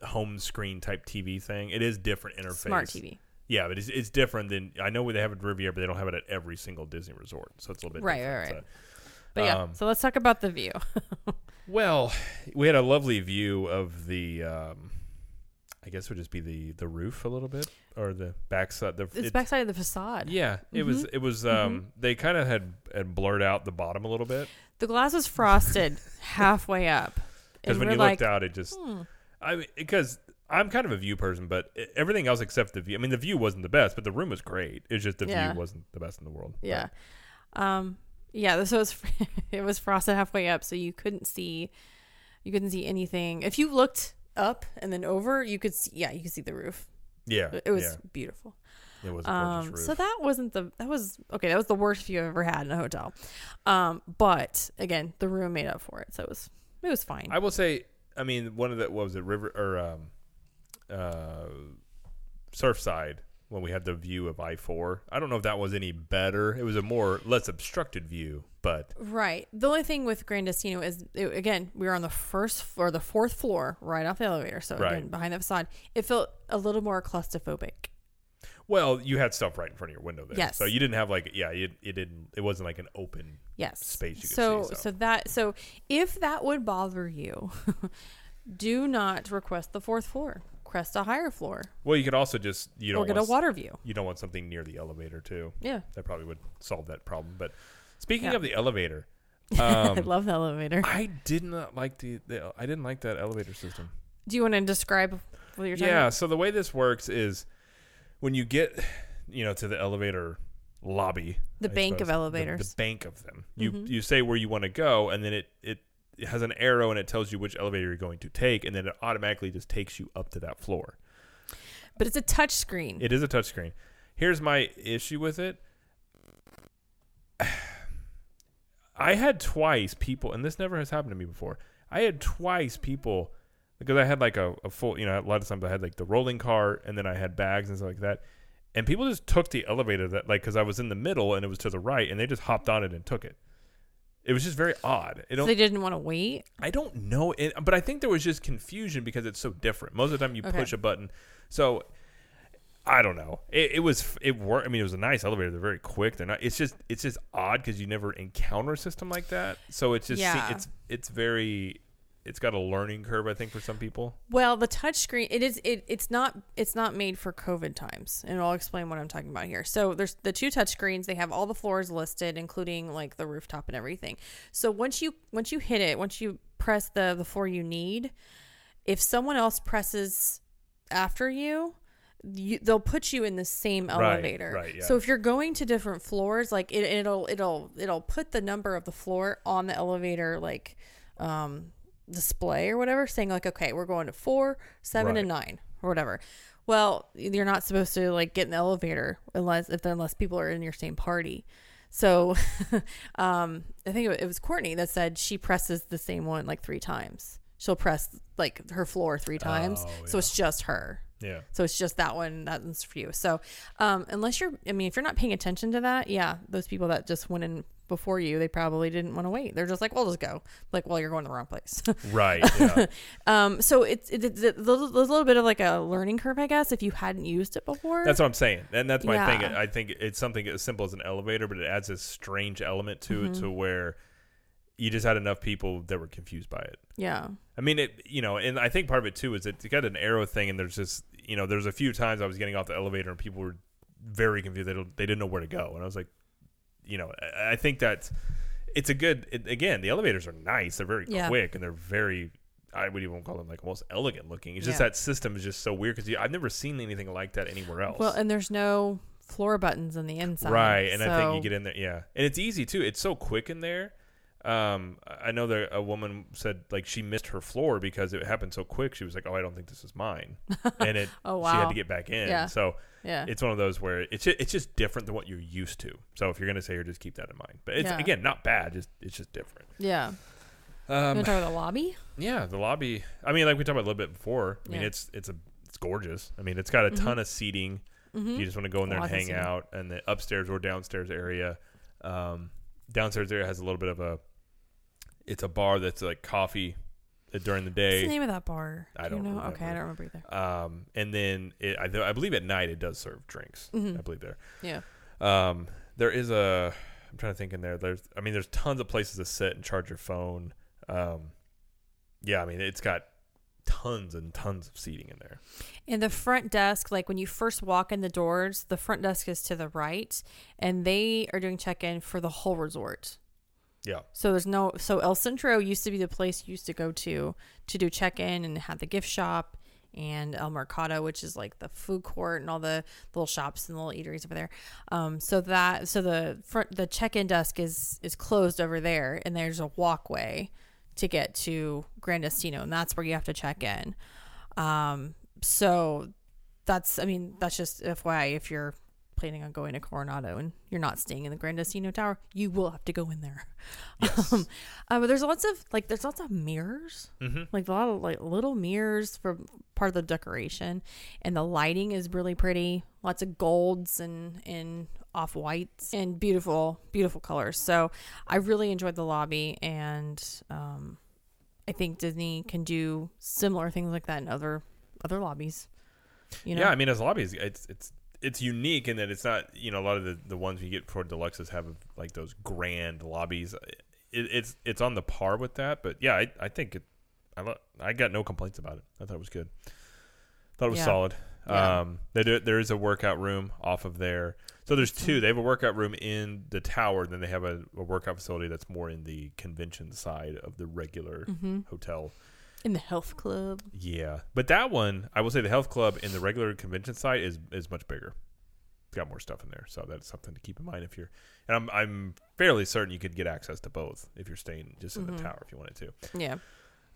home screen type TV thing. It is different interface. Smart TV. Yeah, but it's, it's different than I know where they have it at Riviera, but they don't have it at every single Disney resort, so it's a little bit Right, different. right, right. So- But yeah, Um, so let's talk about the view. well, we had a lovely view of the. Um, I guess it would just be the the roof a little bit or the backside. The It's it- backside of the facade. Yeah, it was. Mhm. It was. Um, they kind of had had blurred out the bottom a little bit The glass was frosted halfway up. because when you like, looked out, it just. hmm, I mean, because I'm kind of a view person, but everything else except the view. I mean, the view wasn't the best, but the room was great. It's just the Yeah. view wasn't the best in the world. But- yeah. Um, yeah, this was, it was frosted halfway up, so you couldn't see, you couldn't see anything. If you looked up and then over, you could see, yeah, you could see the roof. yeah, It was yeah, beautiful. it was a gorgeous Um, roof. so that wasn't the that was okay. That was the worst view I've ever had in a hotel. Um, but again, the room made up for it, so it was it was fine. I will say, I mean, one of the what was it, River or um, uh, Surfside when we had the view of I four. I don't know if that was any better. It was a more less obstructed view, but right. The only thing with Gran Destino is it, again we were on the first or the fourth floor, right off the elevator. So Right. again, behind the facade, it felt a little more claustrophobic. well, you had stuff right in front of your window there, Yes. so you didn't have like yeah, it, it didn't. It wasn't like an open. Yes. Space you could so, see, so. so that so if that would bother you, do not request the fourth floor. Request a higher floor Well, you could also just you don't or get a water view. you don't want something near the elevator too. Yeah. That probably would solve that problem. But speaking Yeah. of the elevator, I um, love the elevator. I did not like the, the I didn't like that elevator system. Do you want to describe what you're talking Yeah. about? So the way this works is when you get, you know, to the elevator lobby, The I bank of suppose, the- elevators. the, bank of them. You Mhm. you say where you want to go, and then it it. It has an arrow and it tells you which elevator you're going to take, and then it automatically just takes you up to that floor. But it's a touch screen. It is a touchscreen. Here's my issue with it. I had twice people, and this never has happened to me before. I had twice people because I had like a, a full, you know, a lot of times I had like the rolling cart, and then I had bags and stuff like that. And people just took the elevator that like because I was in the middle and it was to the right, and they just hopped on it and took it. It was just very odd. It So they didn't want to wait. I don't know, it, but I think there was just confusion because it's so different. Most of the time, you Okay. push a button, so I don't know. It, it was it worked. I mean, it was a nice elevator. They're very quick. They're not. It's just it's just odd because you never encounter a system like that. So it's just Yeah. it's it's very it's got a learning curve. I think for some people. Well, the touchscreen it is it it's not it's not made for COVID times, and I'll explain what I'm talking about here. So there's the two touch screens. They have all the floors listed, including like the rooftop and everything. So once you once you hit it, once you press the the floor you need, if someone else presses after you. You, they'll put you in the same Right, elevator. right, yeah. So if you're going to different floors, like it, it'll it'll it'll put the number of the floor on the elevator, like um, display or whatever, saying like, okay, we're going to four, seven, and nine or whatever. Well, you're not supposed to like get in the elevator unless if unless people are in your same party. So, um, I think it was Courtney that said she presses the same one like three times. She'll press like her floor three times, Oh, so it's just her. Yeah. So it's just that one that's for you. So um, unless you're, I mean, if you're not paying attention to that, yeah, those people that just went in before you, they probably didn't want to wait. They're just like, well, just go. Like, well, you're going to the wrong place. Right. Yeah. um, so it's, it's, it's a little, there's a little bit of like a learning curve, I guess, if you hadn't used it before. That's what I'm saying, and that's my thing. I think it's something as simple as an elevator, but it adds this strange element to Mm-hmm. it, to where you just had enough people that were confused by it. yeah. I mean, it, you know, and I think part of it too is it's got an arrow thing, and there's just, you know, there's a few times I was getting off the elevator and people were very confused. They don't, they didn't know where to go, and I was like, you know, I, I think that it's a good. It, again, the elevators are nice. They're very Yeah. quick, and they're very. I would even call them like almost elegant looking. It's just Yeah. that system is just so weird because I've never seen anything like that anywhere else. Well, and there's no floor buttons on the inside. Right, and I think you get in there, yeah, and it's easy too. It's so quick in there. Um, I know that a woman said like she missed her floor because it happened so quick. She was like, "Oh, I don't think this is mine," and it Oh, wow. she had to get back in. Yeah. So Yeah. it's one of those where it's just, it's just different than what you're used to. So if you're gonna say here, just keep that in mind. But it's Yeah. again not bad. Just it's just different. yeah. Um, to talk about the lobby? yeah, the lobby. I mean, like we talked about a little bit before. I mean, Yeah. it's it's a it's gorgeous. I mean, it's got a ton of seating. Mm-hmm. You just want to go in there and hang out, and the upstairs or downstairs area. Um, downstairs area has a little bit of a. It's a bar that's like coffee uh, during the day. What's the name of that bar? I Do you don't know? Okay, I don't remember either. Um, and then it, I, th- I believe at night it does serve drinks. Mhm. I believe there. Yeah. Um, there is a. I'm trying to think in there. There's. I mean, there's tons of places to sit and charge your phone. Um, yeah, I mean, it's got tons and tons of seating in there. And the front desk, like when you first walk in the doors, the front desk is to the right, and they are doing check in for the whole resort. Yeah. So there's no so El Centro used to be the place you used to go to to do check in and have the gift shop and El Mercado, which is like the food court and all the little shops and little eateries over there. Um, so that so the front the check in desk is is closed over there, and there's a walkway to get to Gran Destino, and that's where you have to check in. Um, so that's I mean that's just FYI if you're planning on going to Coronado and you're not staying in the Gran Destino Tower, you will have to go in there. Yes. Um, uh, but there's lots of like there's lots of mirrors, mm-hmm. like a lot of like little mirrors for part of the decoration, and the lighting is really pretty. Lots of golds and and off whites and beautiful beautiful colors. So I really enjoyed the lobby, and um, I think Disney can do similar things like that in other other lobbies. You know, Yeah, I mean, as lobbies, it's, it's it's unique in that it's not you know a lot of the, the ones you get for deluxes have like those grand lobbies. It, it's it's on the par with that, but yeah, I, I think it. I lo- I got no complaints about it. I thought it was good. Thought it was Yeah. solid. Yeah. Um, they do, there is a workout room off of there. So there's two. They have a workout room in the tower, and then they have a, a workout facility that's more in the convention side of the regular hmm hotel. In the health club. Yeah, but that one, I will say, the health club in the regular convention site is is much bigger. It's got more stuff in there, so that's something to keep in mind if you're. And I'm I'm fairly certain you could get access to both if you're staying just in Mhm. the tower if you wanted to. Yeah.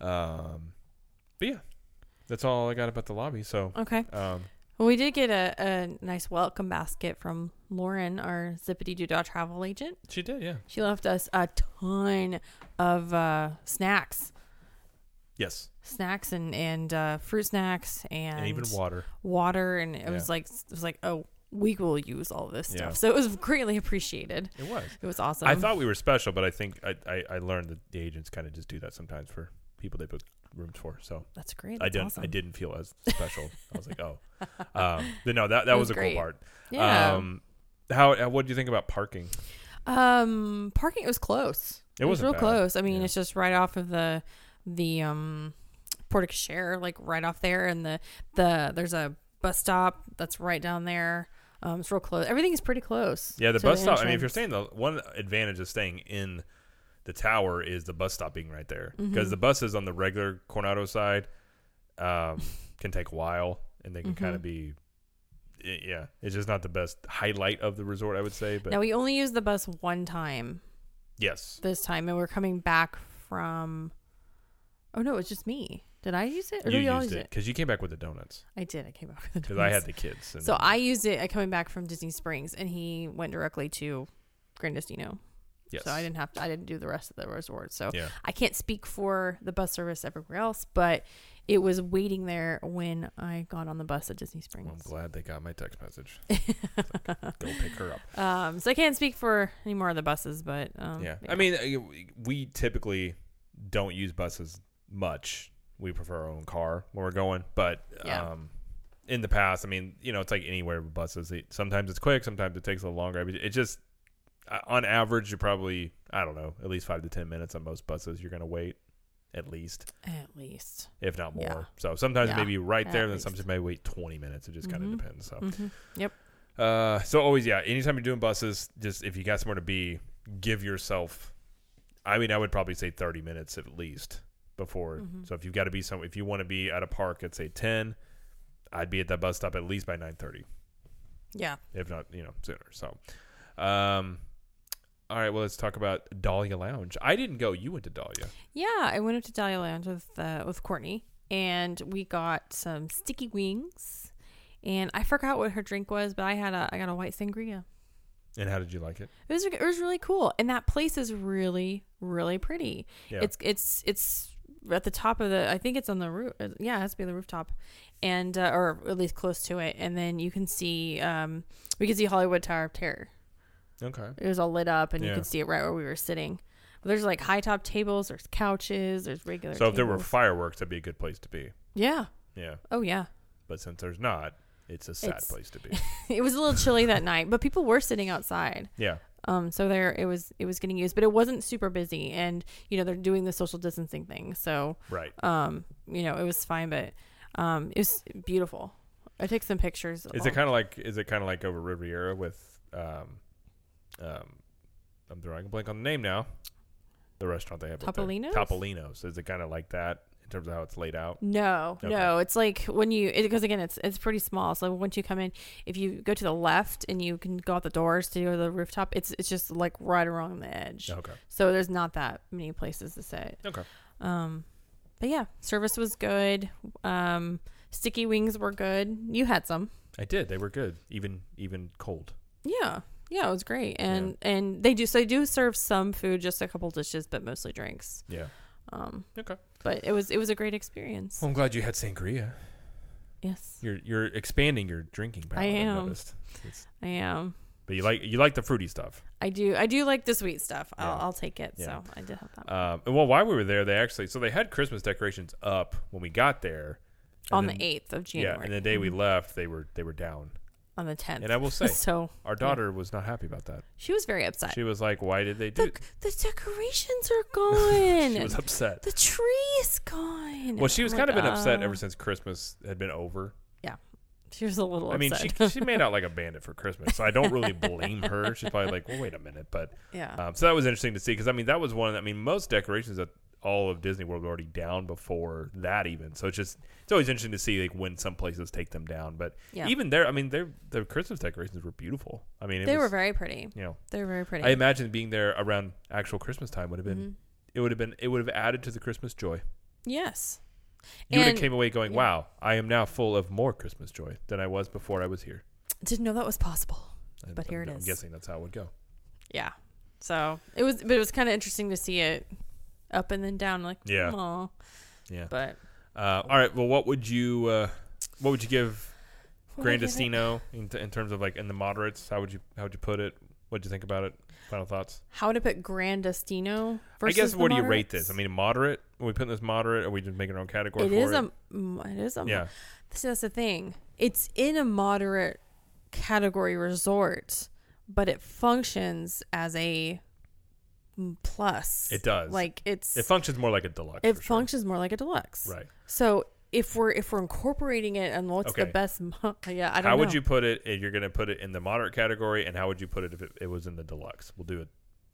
Um, but yeah, that's all I got about the lobby. So, Okay. um, Well, we did get a, a nice welcome basket from Lauren, our zippity doo dah travel agent, She did, yeah. she left us a ton of uh, snacks, Yes, snacks and and uh, fruit snacks and, and, even water. water, and it Yeah. was like it was like oh we will use all this Yeah. stuff, so it was greatly appreciated. It was. It was awesome. I thought we were special, but I think I, I, I learned that the agents kind of just do that sometimes for people they book rooms for. So that's great. I didn't awesome. I didn't feel as special. I was like, oh, um, but no, that that was, was a great. cool part. Yeah. Um, how uh, what do you think about parking? Um, parking it was close. It It, was real bad. close. I mean, Yeah. it's just right off of the the um porte cochère, like right off there, and the the there's a bus stop that's right down there. Um, it's real close. Everything is pretty close. Yeah, the bus stop. I mean, if you're entrance. saying the one advantage of staying in the tower is the bus stop being right there because Mhm. the buses on the regular Coronado side um, can take a while and they can kind of be. Yeah, it's just not the best highlight of the resort, I would say. But now we only used the bus one time yes, this time, and we're coming back from. Oh no, it's just me. Did I use it? Or you did all used use it because you came back with the donuts I did. I came back with the donuts. because I had the kids. And So I used it uh, coming back from Disney Springs, and he went directly to Gran Destino. yes, So I didn't have to. I didn't do the rest of the resort. So Yeah, I can't speak for the bus service everywhere else, but it was waiting there when I got on the bus at Disney well, I'm Springs. glad they got my text message. Go pick her up. um, so I can't speak for any more of the buses, but um, yeah. I mean, uh, we typically don't use buses much. We prefer our own car when we're going, but Yeah. um, in the past, I mean, you know, it's like anywhere with buses. Sometimes it's quick, sometimes it takes a little longer. It just uh, on average, you're probably I don't know, at least five to ten minutes on most buses. You're gonna wait at least, at least. if not more. Yeah. So sometimes Yeah, maybe right at there, then sometimes maybe wait 20 minutes. It just kind of depends. So. hmm Uh, so always, yeah. Anytime you're doing buses, just if you got somewhere to be, give yourself. I mean, I would probably say 30 minutes at least before. Mhm. So if you've got to be some, if you want to be at a park at say 10, I'd be at that bus stop at least by 9:30, Yeah. if not, you know, sooner. So, um, all right. Well, let's talk about Dahlia Lounge. I didn't go. You went to Dahlia. Yeah, I went up to Dahlia Lounge with uh, with Courtney, and we got some sticky wings, and I forgot what her drink was, but I had a I got a white sangria. And how did you like it? It was it was really cool, and that place is really really pretty. Yeah. It's it's it's at the top of the. I think it's on the roof. Yeah, it has to be the rooftop, and uh, or at least close to it. And then you can see um we can see Hollywood Tower of Terror. okay. It was all lit up, and you Yeah. could see it right where we were sitting. There's like high top tables. There's couches. There's regular. So if there were fireworks, that'd be a good place to be. yeah. Yeah. Oh yeah. But since there's not, it's a sad It's- place to be. it was a little chilly that night, but people were sitting outside. Yeah. Um, so there it was it was getting used, but it wasn't super busy, and you know they're doing the social distancing thing, so Right. um, you know it was fine, but um, it was beautiful. I took some pictures. Is it kind of like is it kind of like over Riviera with um um I'm drawing a blank on the name now. The restaurant they have up there. Topolino's? Topolino's. Is it kind of like that in terms of how it's laid out? No, Okay. no. It's like when you because again, it's it's pretty small. So once you come in, if you go to the left and you can go out the doors to go to the rooftop, it's it's just like right around the edge. Okay. So there's not that many places to sit. Okay. Um, but yeah, service was good. Um, sticky wings were good. You had some. I did. They were good, even even cold. Yeah, yeah, it was great. And and they do so they do serve some food, just a couple dishes, but mostly drinks. Yeah. Um, Okay. But it was it was a great experience. Well, I'm glad you had sangria. Yes, You're you're expanding your drinking power. I am. noticed. I am. but you like you like the fruity stuff. I do. I do like the sweet stuff. I'll, Yeah. I'll take it. Yeah. So I did have that Um, and well, while we were there, they actually so they had Christmas decorations up when we got there. on then- the eighth of January. Yeah, and the day we Mhm. left, they were they were down. On the tenth. And I will say, so our daughter was not happy about that. she was very upset. She was like, "Why did they do?" the the decorations are gone. she was upset. the tree is gone. Well, she was kind of been upset uh, ever since Christmas had been over. Yeah, she was a little I mean, upset. she she made out like a bandit for Christmas, so I don't really blame her. She's probably like, "Well, wait a minute," but yeah. um, so that was interesting to see because I mean that was one. I mean, most decorations at all of Disney World already down before that even. So it's just it's always interesting to see like when some places take them down. But yeah. even there, I mean, their the Christmas decorations were beautiful. I mean, they was, were very pretty. you know, They were very pretty. I imagine being there around actual Christmas time would have been Mhm. it would have been it would have added to the Christmas joy. Yes. You would have And- came away going, yeah. "Wow, I am now full of more Christmas joy than I was before I was here." Didn't know that was possible. And But here I'm, it I'm is. guessing that's how it would go. Yeah. So it was, but it was kind of interesting to see it up and then down. Like, Yeah. Aw. Yeah. But Uh, all right. Well, what would you uh, what would you give what would I give it? Gran Destino in, t- in terms of like in the moderates? How would you how would you put it? What'd you think about it? Final thoughts. How would I put Gran Destino? I guess the where do you rate this? I mean, moderate. Are we putting this moderate? Are we just making our own category it for is it? a, mm, it is a, yeah. See, that's the thing. It's in a moderate category resort, but it functions as a plus. It does. Like it's It functions more like a deluxe. it sure. functions more like a deluxe. Right. So if we're if we're incorporating it and what's the best, mo- yeah, I don't How know. would you put it? If you're to put it in the moderate category, and how would you put it if it, it was in the deluxe? We'll do it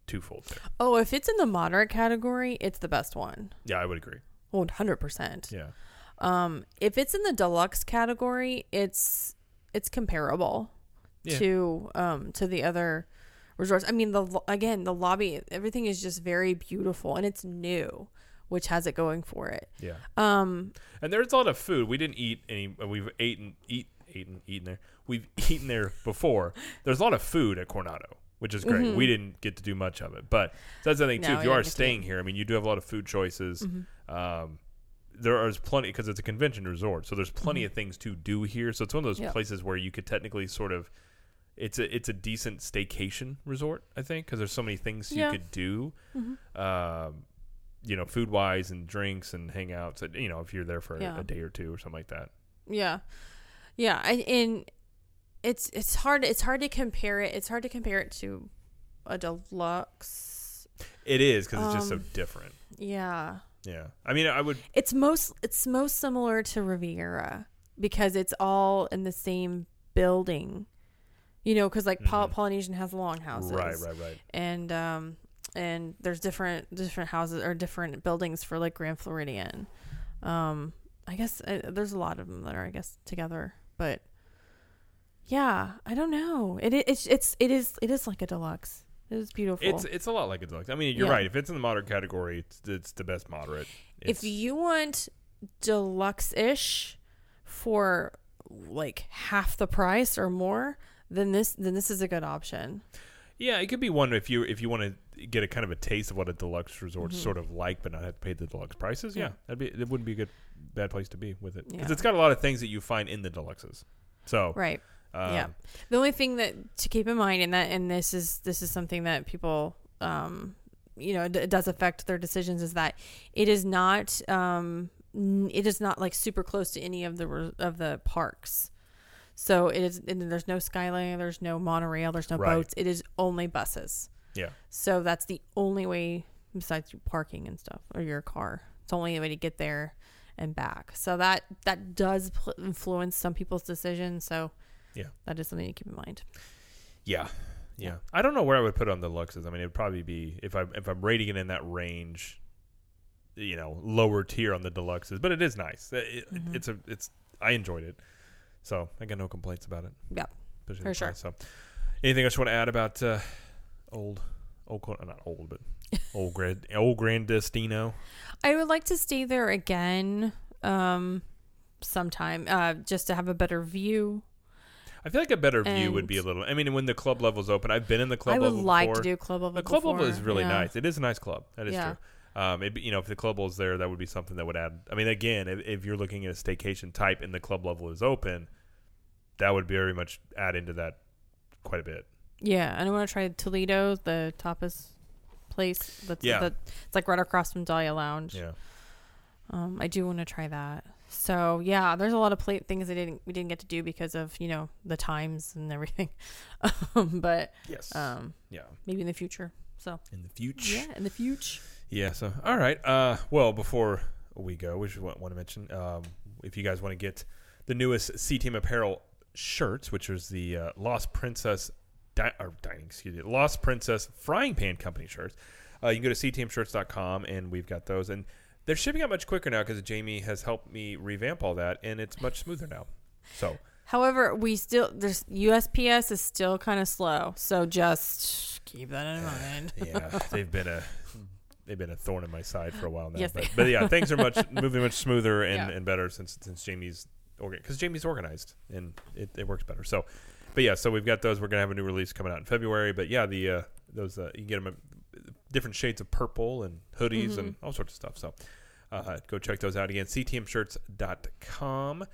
twofold there. Oh, if it's in the moderate category, it's the best one. Yeah, I would agree. One hundred percent. Yeah. Um, if it's in the deluxe category, it's it's comparable Yeah. to um to the other resorts. I mean, the again the lobby, everything is just very beautiful and it's new, which has it going for it. Yeah. Um, And there's a lot of food. We didn't eat any. uh, We've eaten, eat, eaten, eaten there. We've eaten there before. There's a lot of food at Coronado, which is great. Mhm. We didn't get to do much of it, but that's the thing too. No, if you are didn't get to staying here, I mean, you do have a lot of food choices. mhm. Um, there is plenty because it's a convention resort, so there's plenty Mhm. of things to do here. So it's one of those Yep. places where you could technically sort of. It's a it's a decent staycation resort, I think, because there's so many things you could do Mhm. um, you know, food wise and drinks and hangouts. You know, if you're there for a- Yeah. a, day or two or something like that. yeah, yeah, I, and it's it's hard it's hard to compare it. It's hard to compare it to a deluxe. It is because it's just so Um, different. Yeah, Yeah, I mean, I would. it's most it's most similar to Riviera because it's all in the same building. You know, because like Mhm. Polynesian has longhouses, Right, right, right. and um and there's different different houses or different buildings for like Grand Floridian. Um, I guess uh, there's a lot of them that are I guess together, but yeah, I don't know. It i- it's it's it is it is like a deluxe. It is beautiful. It's it's a lot like a deluxe. I mean, you're Yeah. right. If it's in the moderate category, it's it's the best moderate. if you want deluxe ish for like half the price or more, then this then this is a good option. yeah, it could be one if you if you want to get a kind of a taste of what a deluxe resort's Mhm. sort of like, but not have to pay the deluxe prices. Yeah, Yeah. that'd be it. Wouldn't be a good bad place to be with it because Yeah. it's got a lot of things that you find in the deluxes. So Right. um, yeah. The only thing that to keep in mind, and that, and this is this is something that people, um, you know, it, it does affect their decisions, is that it is not, um, it is not like super close to any of the re- of the parks. So it is, and there's no Skyliner, there's no monorail, there's no Right. boats. It is only buses. Yeah. So that's the only way, besides parking and stuff, or your car. It's the only way to get there and back. So that that does pl- influence some people's decisions. So Yeah. that is something to keep in mind. Yeah. Yeah. I don't know where I would put it on the luxes. I mean, it would probably be if I if I'm rating it in that range, you know, lower tier on the deluxes, but it is nice. It, Mhm. It's a it's I enjoyed it. So, I got no complaints about it. Yeah, Especially for the sure. So, anything else you want to add about uh, old old not old, but old grand old Gran Destino? I would like to stay there again um sometime uh just to have a better view. I feel like a better view would be a And- little. I mean, when the club level's open, I've been in the club I would level like before. to do club level. The club level is really yeah. nice. It is a nice club. That is Yeah. true. Um, it, you know, if the club level is there, that would be something that would add. I mean, again, if, if you're looking at a staycation type and the club level is open, that would very much add into that quite a bit. Yeah, and I want to try Toledo, the tapas place. That's Yeah. the, it's like right across from Dahlia Lounge. Yeah. Um, I do want to try that. So yeah, there's a lot of plate things I didn't we didn't get to do because of you know the times and everything. um, but Yes. um, yeah. maybe in the future. So In the future. yeah, in the future. Yeah. So, all right. Uh, well, before we go, we should want, want to mention um, if you guys want to get the newest C Team Apparel shirts, which is the uh, Lost Princess di- or dining, excuse me, Lost Princess Frying Pan Company shirts. Uh, you can go to cteamshirts.com and we've got those. And they're shipping out much quicker now because Jamie has helped me revamp all that, and it's much smoother now. So, However, we still there's USPS is still kind of slow, so just keep that in mind. yeah, they've been a they've been a thorn in my side for a while now. Yes, but, but yeah, things are much moving much smoother and, Yeah. and better since since Jamie's organ because Jamie's organized and it, it works better. So but yeah, so we've got those. We're gonna have a new release coming out in February. But yeah, the uh, those uh, you can get them different shades of purple and hoodies Mm-hmm. and all sorts of stuff. So uh, go check those out again. ctmshirts.com.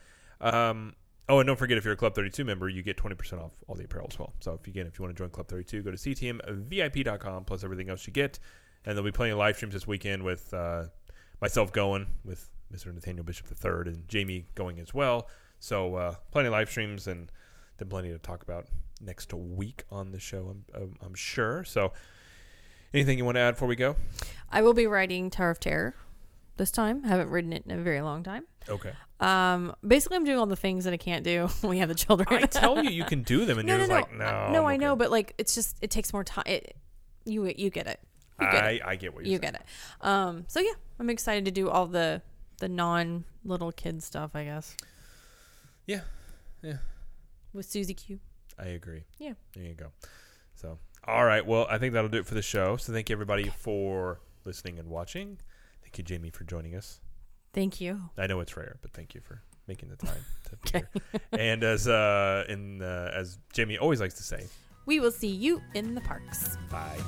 Um, oh, and don't forget if you're a Club 32 member, you get 20% off all the apparel as well. So if again, if you want to join Club 32, go to ctmvip.com plus everything else you get. And there'll be plenty of live streams this weekend with uh, myself going with Mr. Nathaniel Bishop III and Jamie going as well. So uh, plenty of live streams and then plenty to talk about next week on the show. I'm, I'm, I'm sure. So anything you want to add before we go? I will be writing Tower of Terror this time. I haven't written it in a very long time. Okay. Um, basically, I'm doing all the things that I can't do when we have the children. I tell you, you can do them, and no, you're no, just no, like, no. No, I'm I know, but like, it's just it takes more time. It, you you get it. You get it. I, I get what you're You get it. Um, so yeah, I'm excited to do all the the non little kid stuff. I guess. Yeah. Yeah. With Susie Q. I agree. Yeah. There you go. So, all right. Well, I think that'll do it for the show. So, thank you everybody for listening and watching. Thank you, Jamie, for joining us. Thank you. I know it's rare, but thank you for making the time to be here. And as uh, in uh, as Jamie always likes to say, We will see you in the parks. bye.